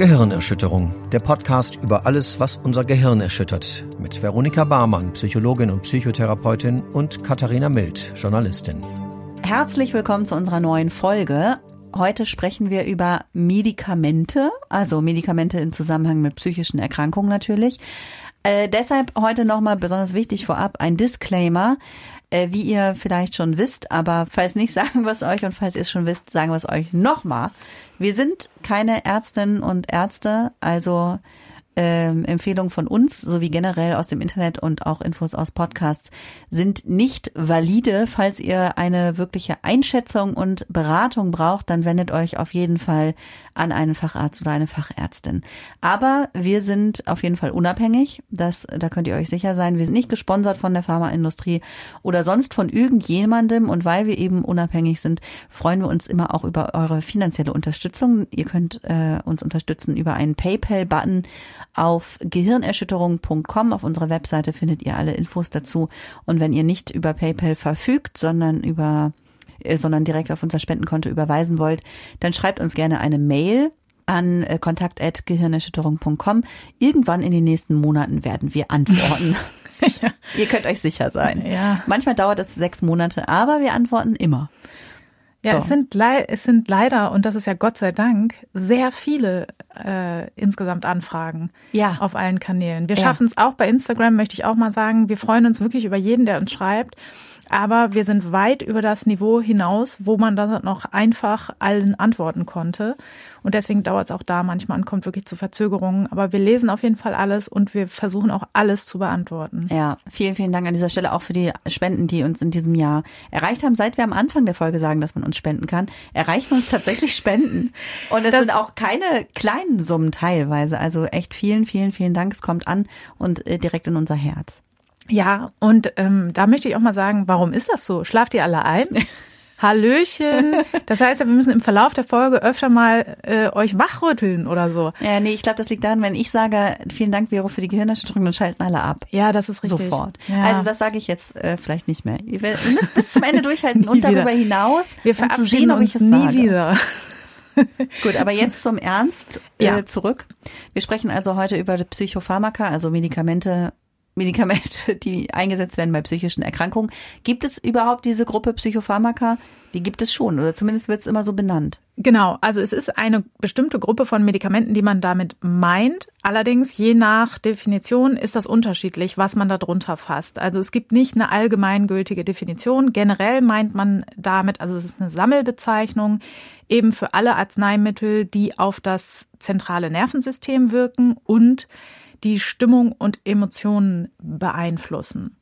Gehirnerschütterung, der Podcast über alles, was unser Gehirn erschüttert, mit Veronika Barmann, Psychologin und Psychotherapeutin und Katharina Mild, Journalistin. Herzlich willkommen zu unserer neuen Folge. Heute sprechen wir über Medikamente, also Medikamente im Zusammenhang mit psychischen Erkrankungen natürlich. Äh, deshalb heute nochmal besonders wichtig vorab ein Disclaimer. Äh, wie ihr vielleicht schon wisst, aber falls nicht, sagen wir es euch und falls ihr es schon wisst, sagen wir es euch nochmal. Wir sind keine Ärztinnen und Ärzte, also ähm, Empfehlungen von uns sowie generell aus dem Internet und auch Infos aus Podcasts sind nicht valide. Falls ihr eine wirkliche Einschätzung und Beratung braucht, dann wendet euch auf jeden Fall an einen Facharzt oder eine Fachärztin. Aber wir sind auf jeden Fall unabhängig. Das, da könnt ihr euch sicher sein. Wir sind nicht gesponsert von der Pharmaindustrie oder sonst von irgendjemandem. Und weil wir eben unabhängig sind, freuen wir uns immer auch über eure finanzielle Unterstützung. Ihr könnt äh, uns unterstützen über einen PayPal-Button auf gehirnerschütterung.com. Auf unserer Webseite findet ihr alle Infos dazu. Und wenn ihr nicht über PayPal verfügt, sondern über äh, sondern direkt auf unser Spendenkonto überweisen wollt, dann schreibt uns gerne eine Mail an äh, kontakt.gehirnerschütterung.com. Irgendwann in den nächsten Monaten werden wir antworten. ja. Ihr könnt euch sicher sein. Ja. Manchmal dauert es sechs Monate, aber wir antworten immer. Ja, so. es, sind es sind leider, und das ist ja Gott sei Dank, sehr viele äh, insgesamt Anfragen ja. auf allen Kanälen. Wir ja. schaffen es auch bei Instagram, möchte ich auch mal sagen. Wir freuen uns wirklich über jeden, der uns schreibt. Aber wir sind weit über das Niveau hinaus, wo man da noch einfach allen antworten konnte. Und deswegen dauert es auch da manchmal und kommt wirklich zu Verzögerungen. Aber wir lesen auf jeden Fall alles und wir versuchen auch alles zu beantworten. Ja, vielen, vielen Dank an dieser Stelle auch für die Spenden, die uns in diesem Jahr erreicht haben. Seit wir am Anfang der Folge sagen, dass man uns spenden kann, erreichen uns tatsächlich Spenden. Und es das sind auch keine kleinen Summen teilweise. Also echt vielen, vielen, vielen Dank. Es kommt an und äh, direkt in unser Herz. Ja, und ähm, da möchte ich auch mal sagen, warum ist das so? Schlaft ihr alle ein? Hallöchen. Das heißt, wir müssen im Verlauf der Folge öfter mal äh, euch wachrütteln oder so. Ja, nee, ich glaube, das liegt daran, wenn ich sage, vielen Dank, Vero, für die Gehirnerschütterung, dann schalten alle ab. Ja, das ist richtig. Sofort. Ja. Also das sage ich jetzt äh, vielleicht nicht mehr. Ihr müsst bis zum Ende durchhalten und darüber hinaus. Wir verabschieden um sehen, uns nie sage. wieder. Gut, aber jetzt zum Ernst äh, ja. zurück. Wir sprechen also heute über Psychopharmaka, also Medikamente Medikamente, die eingesetzt werden bei psychischen Erkrankungen. Gibt es überhaupt diese Gruppe Psychopharmaka? Die gibt es schon, oder zumindest wird es immer so benannt. Genau, also es ist eine bestimmte Gruppe von Medikamenten, die man damit meint. Allerdings, je nach Definition ist das unterschiedlich, was man darunter fasst. Also es gibt nicht eine allgemeingültige Definition. Generell meint man damit, also es ist eine Sammelbezeichnung, eben für alle Arzneimittel, die auf das zentrale Nervensystem wirken und die Stimmung und Emotionen beeinflussen.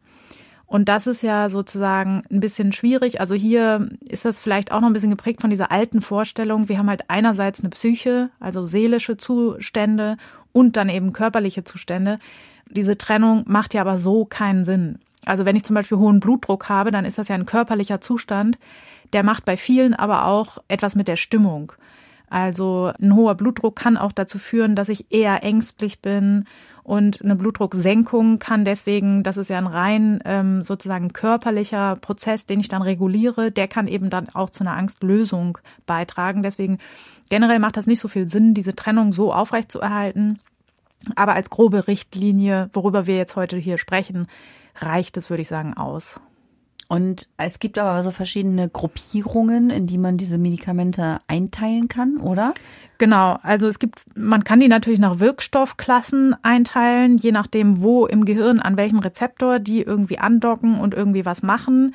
Und das ist ja sozusagen ein bisschen schwierig. Also hier ist das vielleicht auch noch ein bisschen geprägt von dieser alten Vorstellung. Wir haben halt einerseits eine Psyche, also seelische Zustände und dann eben körperliche Zustände. Diese Trennung macht ja aber so keinen Sinn. Also wenn ich zum Beispiel hohen Blutdruck habe, dann ist das ja ein körperlicher Zustand. Der macht bei vielen aber auch etwas mit der Stimmung. Also ein hoher Blutdruck kann auch dazu führen, dass ich eher ängstlich bin und eine Blutdrucksenkung kann deswegen, das ist ja ein rein ähm, sozusagen körperlicher Prozess, den ich dann reguliere, der kann eben dann auch zu einer Angstlösung beitragen. Deswegen generell macht das nicht so viel Sinn, diese Trennung so aufrecht zu erhalten. Aber als grobe Richtlinie, worüber wir jetzt heute hier sprechen, reicht es, würde ich sagen, aus. Und es gibt aber so verschiedene Gruppierungen, in die man diese Medikamente einteilen kann, oder? Genau, also es gibt, man kann die natürlich nach Wirkstoffklassen einteilen, je nachdem, wo im Gehirn, an welchem Rezeptor die irgendwie andocken und irgendwie was machen.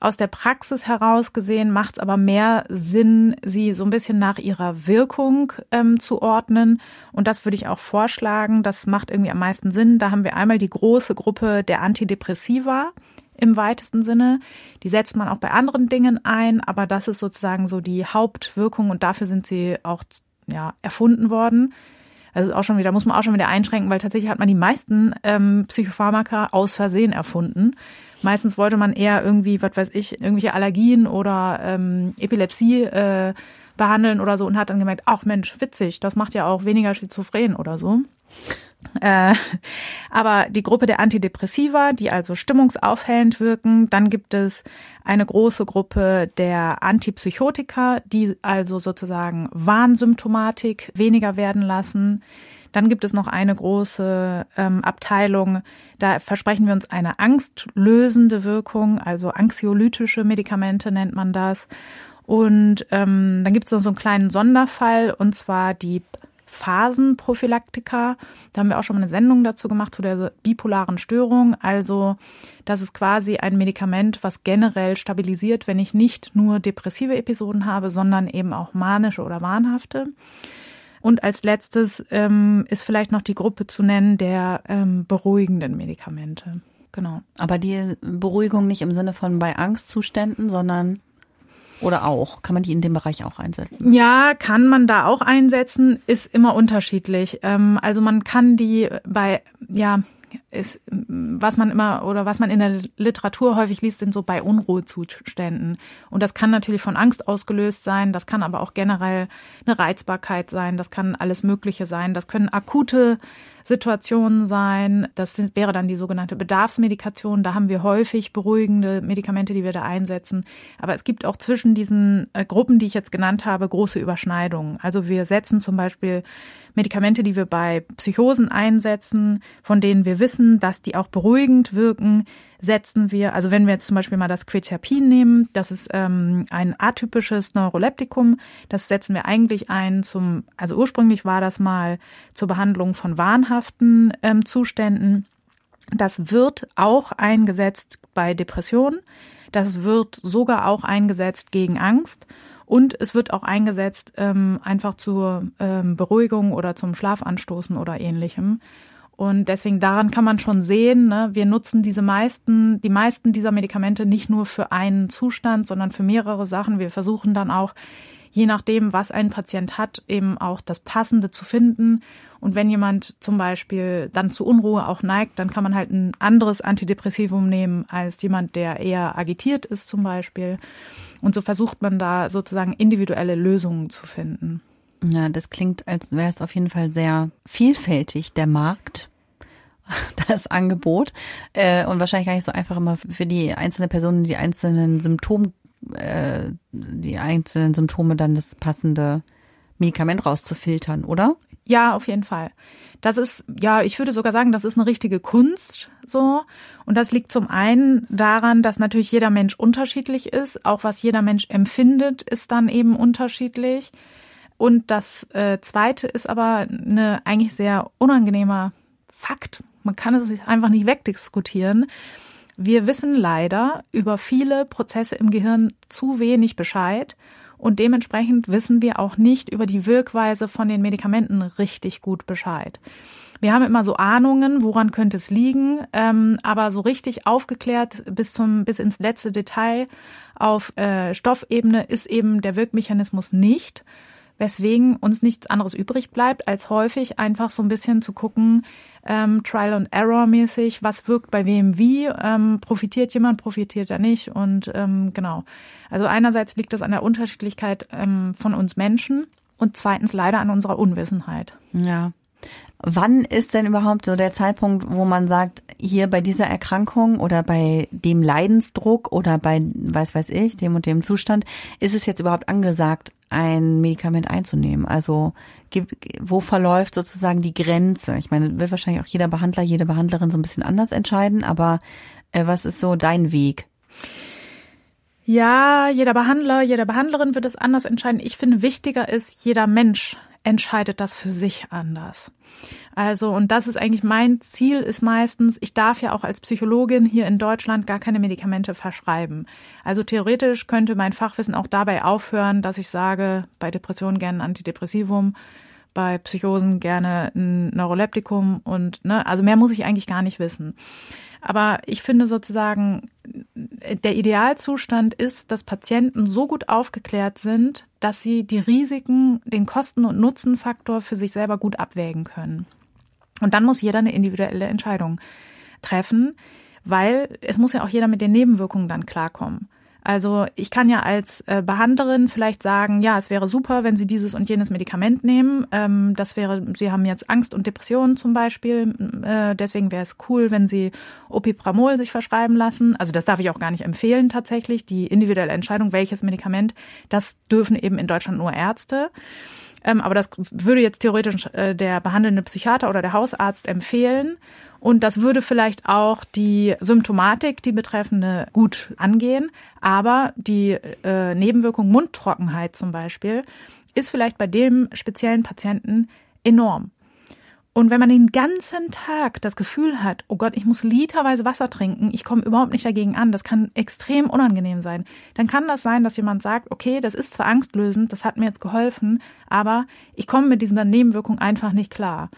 Aus der Praxis heraus gesehen macht es aber mehr Sinn, sie so ein bisschen nach ihrer Wirkung ähm, zu ordnen. Und das würde ich auch vorschlagen. Das macht irgendwie am meisten Sinn. Da haben wir einmal die große Gruppe der Antidepressiva im weitesten Sinne. Die setzt man auch bei anderen Dingen ein, aber das ist sozusagen so die Hauptwirkung und dafür sind sie auch ja, erfunden worden. Also auch schon wieder, muss man auch schon wieder einschränken, weil tatsächlich hat man die meisten ähm, Psychopharmaka aus Versehen erfunden. Meistens wollte man eher irgendwie, was weiß ich, irgendwelche Allergien oder ähm, Epilepsie äh, behandeln oder so und hat dann gemerkt, ach Mensch, witzig, das macht ja auch weniger schizophren oder so. Äh, aber die Gruppe der Antidepressiva, die also stimmungsaufhellend wirken, dann gibt es eine große Gruppe der Antipsychotika, die also sozusagen Warnsymptomatik weniger werden lassen. Dann gibt es noch eine große ähm, Abteilung, da versprechen wir uns eine angstlösende Wirkung, also anxiolytische Medikamente nennt man das. Und ähm, dann gibt es noch so einen kleinen Sonderfall, und zwar die Phasenprophylaktika. Da haben wir auch schon mal eine Sendung dazu gemacht, zu der bipolaren Störung. Also das ist quasi ein Medikament, was generell stabilisiert, wenn ich nicht nur depressive Episoden habe, sondern eben auch manische oder wahnhafte. Und als letztes ähm, ist vielleicht noch die Gruppe zu nennen der ähm, beruhigenden Medikamente. Genau. Aber die Beruhigung nicht im Sinne von bei Angstzuständen, sondern oder auch? Kann man die in dem Bereich auch einsetzen? Ja, kann man da auch einsetzen, ist immer unterschiedlich. Ähm, also man kann die bei, ja, ist, was man immer oder was man in der Literatur häufig liest, sind so bei Unruhezuständen. Und das kann natürlich von Angst ausgelöst sein, das kann aber auch generell eine Reizbarkeit sein, das kann alles Mögliche sein, das können akute Situationen sein. Das sind, wäre dann die sogenannte Bedarfsmedikation. Da haben wir häufig beruhigende Medikamente, die wir da einsetzen. Aber es gibt auch zwischen diesen äh, Gruppen, die ich jetzt genannt habe, große Überschneidungen. Also wir setzen zum Beispiel Medikamente, die wir bei Psychosen einsetzen, von denen wir wissen, dass die auch beruhigend wirken, setzen wir, also wenn wir jetzt zum Beispiel mal das Quetiapin nehmen, das ist ähm, ein atypisches Neuroleptikum, das setzen wir eigentlich ein zum, also ursprünglich war das mal zur Behandlung von wahnhaften ähm, Zuständen. Das wird auch eingesetzt bei Depressionen. Das wird sogar auch eingesetzt gegen Angst. Und es wird auch eingesetzt ähm, einfach zur ähm, Beruhigung oder zum Schlafanstoßen oder ähnlichem. Und deswegen daran kann man schon sehen, ne, wir nutzen diese meisten, die meisten dieser Medikamente nicht nur für einen Zustand, sondern für mehrere Sachen. Wir versuchen dann auch, je nachdem, was ein Patient hat, eben auch das Passende zu finden. Und wenn jemand zum Beispiel dann zu Unruhe auch neigt, dann kann man halt ein anderes Antidepressivum nehmen als jemand, der eher agitiert ist zum Beispiel. Und so versucht man da sozusagen individuelle Lösungen zu finden. Ja, das klingt, als wäre es auf jeden Fall sehr vielfältig, der Markt, das Angebot. Äh, und wahrscheinlich gar nicht so einfach immer für die einzelne Person, die einzelnen Symptome, äh, die einzelnen Symptome dann das passende Medikament rauszufiltern, oder? Ja, auf jeden Fall. Das ist, ja, ich würde sogar sagen, das ist eine richtige Kunst, so. Und das liegt zum einen daran, dass natürlich jeder Mensch unterschiedlich ist. Auch was jeder Mensch empfindet, ist dann eben unterschiedlich. Und das äh, zweite ist aber eine eigentlich sehr unangenehmer Fakt. Man kann es einfach nicht wegdiskutieren. Wir wissen leider über viele Prozesse im Gehirn zu wenig Bescheid und dementsprechend wissen wir auch nicht über die Wirkweise von den Medikamenten richtig gut Bescheid. Wir haben immer so Ahnungen, woran könnte es liegen, ähm, aber so richtig aufgeklärt bis zum bis ins letzte Detail auf äh, Stoffebene ist eben der Wirkmechanismus nicht weswegen uns nichts anderes übrig bleibt, als häufig einfach so ein bisschen zu gucken, ähm, Trial and Error mäßig, was wirkt bei wem wie, ähm, profitiert jemand, profitiert er nicht und ähm, genau. Also einerseits liegt das an der Unterschiedlichkeit ähm, von uns Menschen und zweitens leider an unserer Unwissenheit. Ja. Wann ist denn überhaupt so der Zeitpunkt, wo man sagt, hier bei dieser Erkrankung oder bei dem Leidensdruck oder bei, weiß weiß ich, dem und dem Zustand, ist es jetzt überhaupt angesagt, ein Medikament einzunehmen? Also wo verläuft sozusagen die Grenze? Ich meine, wird wahrscheinlich auch jeder Behandler, jede Behandlerin so ein bisschen anders entscheiden, aber äh, was ist so dein Weg? Ja, jeder Behandler, jede Behandlerin wird es anders entscheiden. Ich finde, wichtiger ist, jeder Mensch entscheidet das für sich anders. Also, und das ist eigentlich mein Ziel, ist meistens, ich darf ja auch als Psychologin hier in Deutschland gar keine Medikamente verschreiben. Also theoretisch könnte mein Fachwissen auch dabei aufhören, dass ich sage, bei Depressionen gerne ein Antidepressivum, bei Psychosen gerne ein Neuroleptikum und, ne, also mehr muss ich eigentlich gar nicht wissen. Aber ich finde sozusagen, der Idealzustand ist, dass Patienten so gut aufgeklärt sind, dass sie die Risiken, den Kosten- und Nutzenfaktor für sich selber gut abwägen können. Und dann muss jeder eine individuelle Entscheidung treffen, weil es muss ja auch jeder mit den Nebenwirkungen dann klarkommen. Also ich kann ja als äh, Behandlerin vielleicht sagen, ja, es wäre super, wenn Sie dieses und jenes Medikament nehmen. Ähm, das wäre, Sie haben jetzt Angst und Depressionen zum Beispiel. Äh, deswegen wäre es cool, wenn Sie Opipramol sich verschreiben lassen. Also das darf ich auch gar nicht empfehlen tatsächlich. Die individuelle Entscheidung, welches Medikament, das dürfen eben in Deutschland nur Ärzte. Ähm, aber das würde jetzt theoretisch äh, der behandelnde Psychiater oder der Hausarzt empfehlen. Und das würde vielleicht auch die Symptomatik, die betreffende, gut angehen. Aber die äh, Nebenwirkung Mundtrockenheit zum Beispiel ist vielleicht bei dem speziellen Patienten enorm. Und wenn man den ganzen Tag das Gefühl hat, oh Gott, ich muss literweise Wasser trinken, ich komme überhaupt nicht dagegen an, das kann extrem unangenehm sein, dann kann das sein, dass jemand sagt, okay, das ist zwar angstlösend, das hat mir jetzt geholfen, aber ich komme mit dieser Nebenwirkung einfach nicht klar.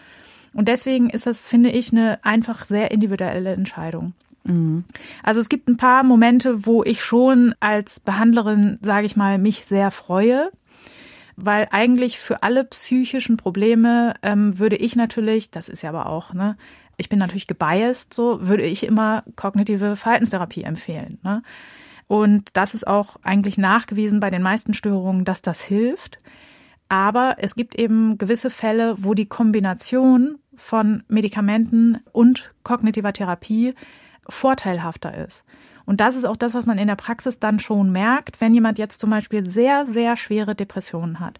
Und deswegen ist das, finde ich, eine einfach sehr individuelle Entscheidung. Mhm. Also es gibt ein paar Momente, wo ich schon als Behandlerin, sage ich mal, mich sehr freue, weil eigentlich für alle psychischen Probleme ähm, würde ich natürlich, das ist ja aber auch, ne, ich bin natürlich gebiased, so würde ich immer kognitive Verhaltenstherapie empfehlen. Ne? Und das ist auch eigentlich nachgewiesen bei den meisten Störungen, dass das hilft. Aber es gibt eben gewisse Fälle, wo die Kombination von Medikamenten und kognitiver Therapie vorteilhafter ist. Und das ist auch das, was man in der Praxis dann schon merkt, wenn jemand jetzt zum Beispiel sehr, sehr schwere Depressionen hat.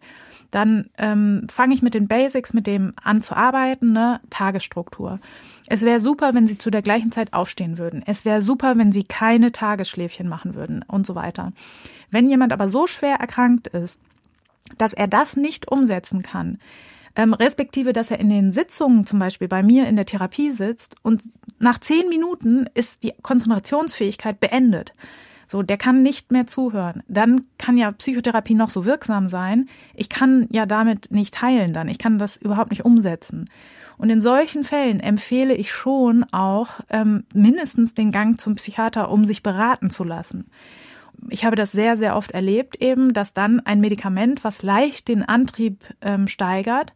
Dann ähm, fange ich mit den Basics, mit dem an zu arbeiten, ne? Tagesstruktur. Es wäre super, wenn Sie zu der gleichen Zeit aufstehen würden. Es wäre super, wenn Sie keine Tagesschläfchen machen würden und so weiter. Wenn jemand aber so schwer erkrankt ist, dass er das nicht umsetzen kann, ähm, respektive, dass er in den Sitzungen zum Beispiel bei mir in der Therapie sitzt und nach zehn Minuten ist die Konzentrationsfähigkeit beendet. So, der kann nicht mehr zuhören. Dann kann ja Psychotherapie noch so wirksam sein. Ich kann ja damit nicht heilen dann. Ich kann das überhaupt nicht umsetzen. Und in solchen Fällen empfehle ich schon auch ähm, mindestens den Gang zum Psychiater, um sich beraten zu lassen ich habe das sehr, sehr oft erlebt eben, dass dann ein Medikament, was leicht den Antrieb ähm, steigert,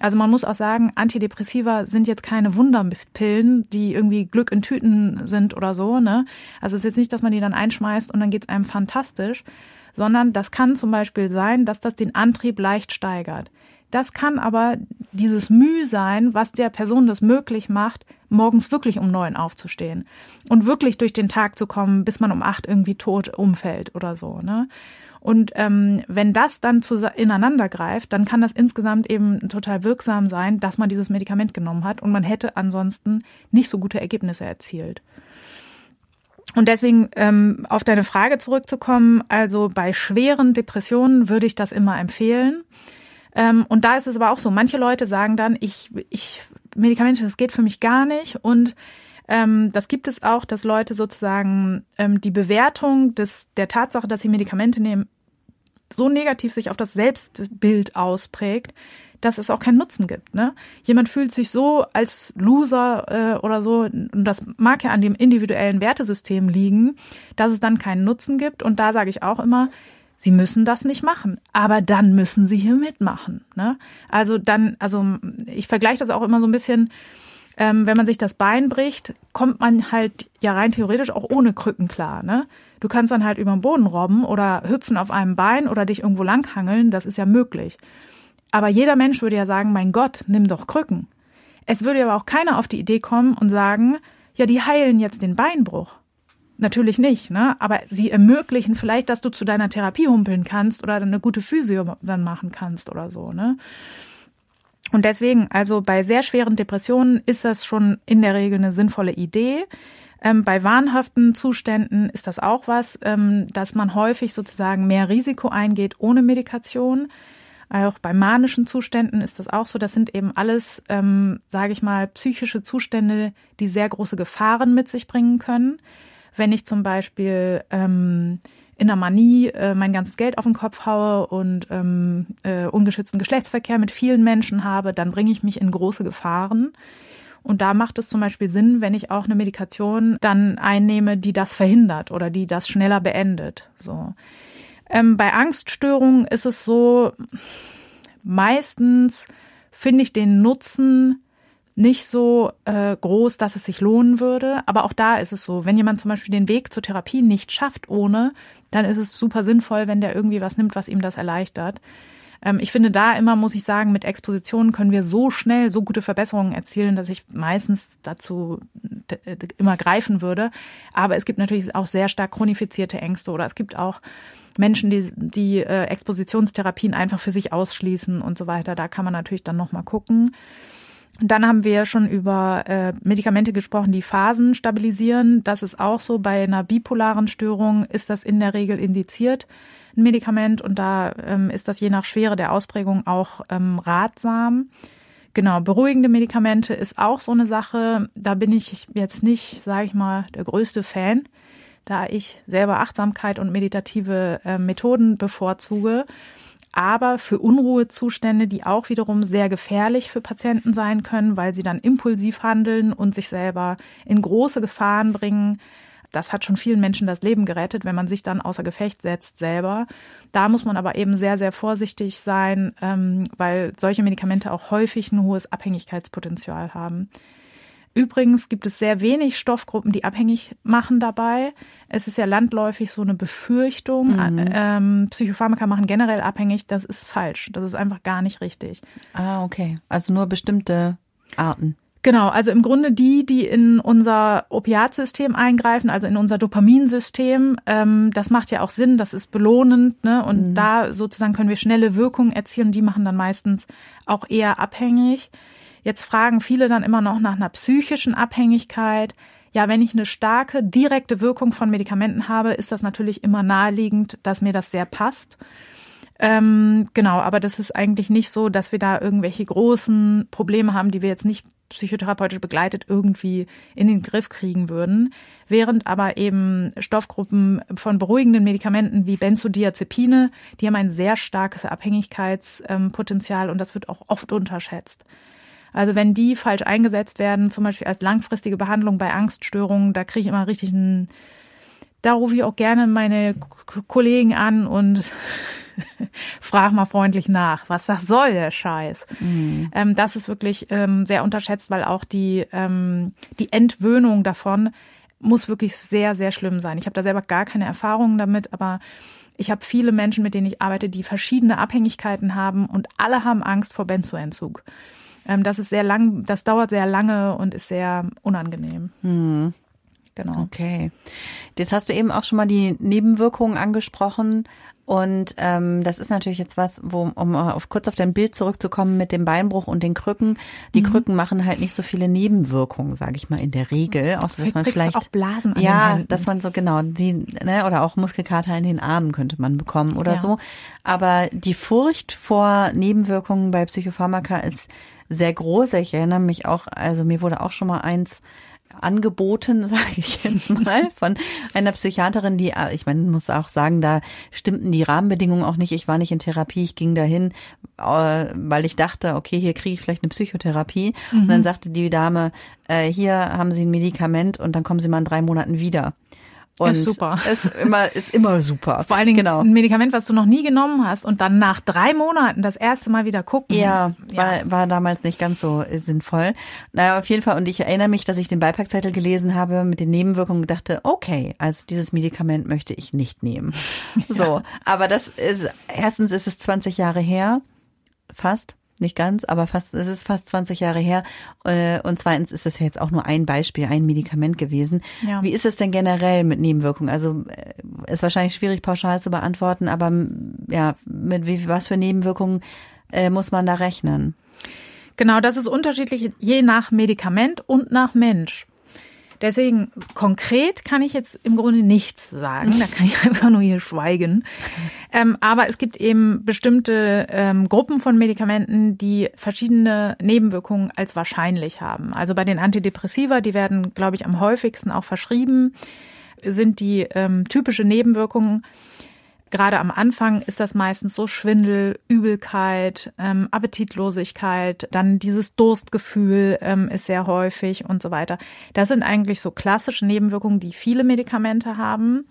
also man muss auch sagen, Antidepressiva sind jetzt keine Wunderpillen, die irgendwie Glück in Tüten sind oder so. Ne? Also es ist jetzt nicht, dass man die dann einschmeißt und dann geht's einem fantastisch, sondern das kann zum Beispiel sein, dass das den Antrieb leicht steigert. Das kann aber dieses Mühe sein, was der Person das möglich macht, morgens wirklich um neun aufzustehen und wirklich durch den Tag zu kommen, bis man um acht irgendwie tot umfällt oder so. Ne? Und ähm, wenn das dann ineinander greift, dann kann das insgesamt eben total wirksam sein, dass man dieses Medikament genommen hat und man hätte ansonsten nicht so gute Ergebnisse erzielt. Und deswegen ähm, auf deine Frage zurückzukommen, also bei schweren Depressionen würde ich das immer empfehlen. Ähm, und da ist es aber auch so, manche Leute sagen dann, ich, ich, Medikamente, das geht für mich gar nicht. Und ähm, das gibt es auch, dass Leute sozusagen ähm, die Bewertung des, der Tatsache, dass sie Medikamente nehmen, so negativ sich auf das Selbstbild ausprägt, dass es auch keinen Nutzen gibt. Ne? Jemand fühlt sich so als Loser äh, oder so, und das mag ja an dem individuellen Wertesystem liegen, dass es dann keinen Nutzen gibt. Und da sage ich auch immer, Sie müssen das nicht machen, aber dann müssen Sie hier mitmachen. Ne? Also dann, also ich vergleiche das auch immer so ein bisschen, ähm, wenn man sich das Bein bricht, kommt man halt ja rein theoretisch auch ohne Krücken klar. Ne? Du kannst dann halt über den Boden robben oder hüpfen auf einem Bein oder dich irgendwo langhangeln, das ist ja möglich. Aber jeder Mensch würde ja sagen, mein Gott, nimm doch Krücken. Es würde aber auch keiner auf die Idee kommen und sagen, ja, die heilen jetzt den Beinbruch. Natürlich nicht, ne? Aber sie ermöglichen vielleicht, dass du zu deiner Therapie humpeln kannst oder eine gute Physio dann machen kannst oder so, ne? Und deswegen, also bei sehr schweren Depressionen ist das schon in der Regel eine sinnvolle Idee. Ähm, bei wahnhaften Zuständen ist das auch was, ähm, dass man häufig sozusagen mehr Risiko eingeht ohne Medikation. Auch bei manischen Zuständen ist das auch so. Das sind eben alles, ähm, sage ich mal, psychische Zustände, die sehr große Gefahren mit sich bringen können wenn ich zum Beispiel ähm, in der Manie äh, mein ganzes Geld auf den Kopf haue und ähm, äh, ungeschützten Geschlechtsverkehr mit vielen Menschen habe, dann bringe ich mich in große Gefahren. Und da macht es zum Beispiel Sinn, wenn ich auch eine Medikation dann einnehme, die das verhindert oder die das schneller beendet. So. Ähm, bei Angststörungen ist es so, meistens finde ich den Nutzen nicht so äh, groß, dass es sich lohnen würde. Aber auch da ist es so, wenn jemand zum Beispiel den Weg zur Therapie nicht schafft ohne, dann ist es super sinnvoll, wenn der irgendwie was nimmt, was ihm das erleichtert. Ähm, ich finde da immer, muss ich sagen, mit Expositionen können wir so schnell so gute Verbesserungen erzielen, dass ich meistens dazu immer greifen würde. Aber es gibt natürlich auch sehr stark chronifizierte Ängste oder es gibt auch Menschen, die, die äh, Expositionstherapien einfach für sich ausschließen und so weiter. Da kann man natürlich dann nochmal gucken. Dann haben wir schon über äh, Medikamente gesprochen, die Phasen stabilisieren. Das ist auch so. Bei einer bipolaren Störung ist das in der Regel indiziert, ein Medikament. Und da ähm, ist das je nach Schwere der Ausprägung auch ähm, ratsam. Genau, beruhigende Medikamente ist auch so eine Sache. Da bin ich jetzt nicht, sage ich mal, der größte Fan, da ich selber Achtsamkeit und meditative äh, Methoden bevorzuge aber für Unruhezustände, die auch wiederum sehr gefährlich für Patienten sein können, weil sie dann impulsiv handeln und sich selber in große Gefahren bringen. Das hat schon vielen Menschen das Leben gerettet, wenn man sich dann außer Gefecht setzt selber. Da muss man aber eben sehr, sehr vorsichtig sein, ähm, weil solche Medikamente auch häufig ein hohes Abhängigkeitspotenzial haben. Übrigens gibt es sehr wenig Stoffgruppen, die abhängig machen dabei. Es ist ja landläufig so eine Befürchtung, mhm. ähm, Psychopharmaka machen generell abhängig. Das ist falsch. Das ist einfach gar nicht richtig. Ah, okay. Also nur bestimmte Arten. Genau, also im Grunde die, die in unser Opiatsystem eingreifen, also in unser Dopaminsystem. Ähm, das macht ja auch Sinn, das ist belohnend, ne? Und mhm. da sozusagen können wir schnelle Wirkungen erzielen. Die machen dann meistens auch eher abhängig. Jetzt fragen viele dann immer noch nach einer psychischen Abhängigkeit. Ja, wenn ich eine starke direkte Wirkung von Medikamenten habe, ist das natürlich immer naheliegend, dass mir das sehr passt. Ähm, genau, aber das ist eigentlich nicht so, dass wir da irgendwelche großen Probleme haben, die wir jetzt nicht psychotherapeutisch begleitet irgendwie in den Griff kriegen würden. Während aber eben Stoffgruppen von beruhigenden Medikamenten wie Benzodiazepine, die haben ein sehr starkes Abhängigkeitspotenzial und das wird auch oft unterschätzt. Also wenn die falsch eingesetzt werden, zum Beispiel als langfristige Behandlung bei Angststörungen, da kriege ich immer richtig einen, da rufe ich auch gerne meine Kollegen an und frag mal freundlich nach, was das soll, der Scheiß. Mhm. Ähm, das ist wirklich ähm, sehr unterschätzt, weil auch die, ähm, die Entwöhnung davon muss wirklich sehr, sehr schlimm sein. Ich habe da selber gar keine Erfahrungen damit, aber ich habe viele Menschen, mit denen ich arbeite, die verschiedene Abhängigkeiten haben und alle haben Angst vor Benzoentzug. Ähm, das ist sehr lang, das dauert sehr lange und ist sehr unangenehm. Hm. Genau. Okay. Jetzt hast du eben auch schon mal die Nebenwirkungen angesprochen. Und ähm, das ist natürlich jetzt was, wo, um auf, kurz auf dein Bild zurückzukommen mit dem Beinbruch und den Krücken. Die mhm. Krücken machen halt nicht so viele Nebenwirkungen, sage ich mal, in der Regel. Außer dass man vielleicht auch Blasen an ja, dass man so genau die ne, oder auch Muskelkater in den Armen könnte man bekommen oder ja. so. Aber die Furcht vor Nebenwirkungen bei Psychopharmaka ist sehr groß. Ich erinnere mich auch, also mir wurde auch schon mal eins angeboten, sage ich jetzt mal, von einer Psychiaterin, die, ich meine, muss auch sagen, da stimmten die Rahmenbedingungen auch nicht. Ich war nicht in Therapie, ich ging dahin, äh, weil ich dachte, okay, hier kriege ich vielleicht eine Psychotherapie. Mhm. Und dann sagte die Dame, äh, hier haben Sie ein Medikament und dann kommen Sie mal in drei Monaten wieder. Und ist super. Ist immer, ist immer super. Vor allen Dingen genau. ein Medikament, was du noch nie genommen hast und dann nach drei Monaten das erste Mal wieder gucken. Ja, ja. War, war damals nicht ganz so sinnvoll. Naja, auf jeden Fall. Und ich erinnere mich, dass ich den Beipackzettel gelesen habe mit den Nebenwirkungen und dachte, okay, also dieses Medikament möchte ich nicht nehmen. So. Ja. Aber das ist, erstens ist es 20 Jahre her. Fast nicht ganz, aber fast, es ist fast 20 Jahre her. Äh, und zweitens ist es ja jetzt auch nur ein Beispiel, ein Medikament gewesen. Ja. Wie ist es denn generell mit Nebenwirkungen? Also äh, ist wahrscheinlich schwierig pauschal zu beantworten, aber ja, mit wie, was für Nebenwirkungen äh, muss man da rechnen? Genau, das ist unterschiedlich je nach Medikament und nach Mensch. Deswegen konkret kann ich jetzt im Grunde nichts sagen. Da kann ich einfach nur hier schweigen. Ähm, aber es gibt eben bestimmte ähm, Gruppen von Medikamenten, die verschiedene Nebenwirkungen als wahrscheinlich haben. Also bei den Antidepressiva, die werden, glaube ich, am häufigsten auch verschrieben, sind die ähm, typische Nebenwirkungen gerade am Anfang ist das meistens so Schwindel, Übelkeit, ähm, Appetitlosigkeit, dann dieses Durstgefühl ähm, ist sehr häufig und so weiter. Das sind eigentlich so klassische Nebenwirkungen, die viele Medikamente haben.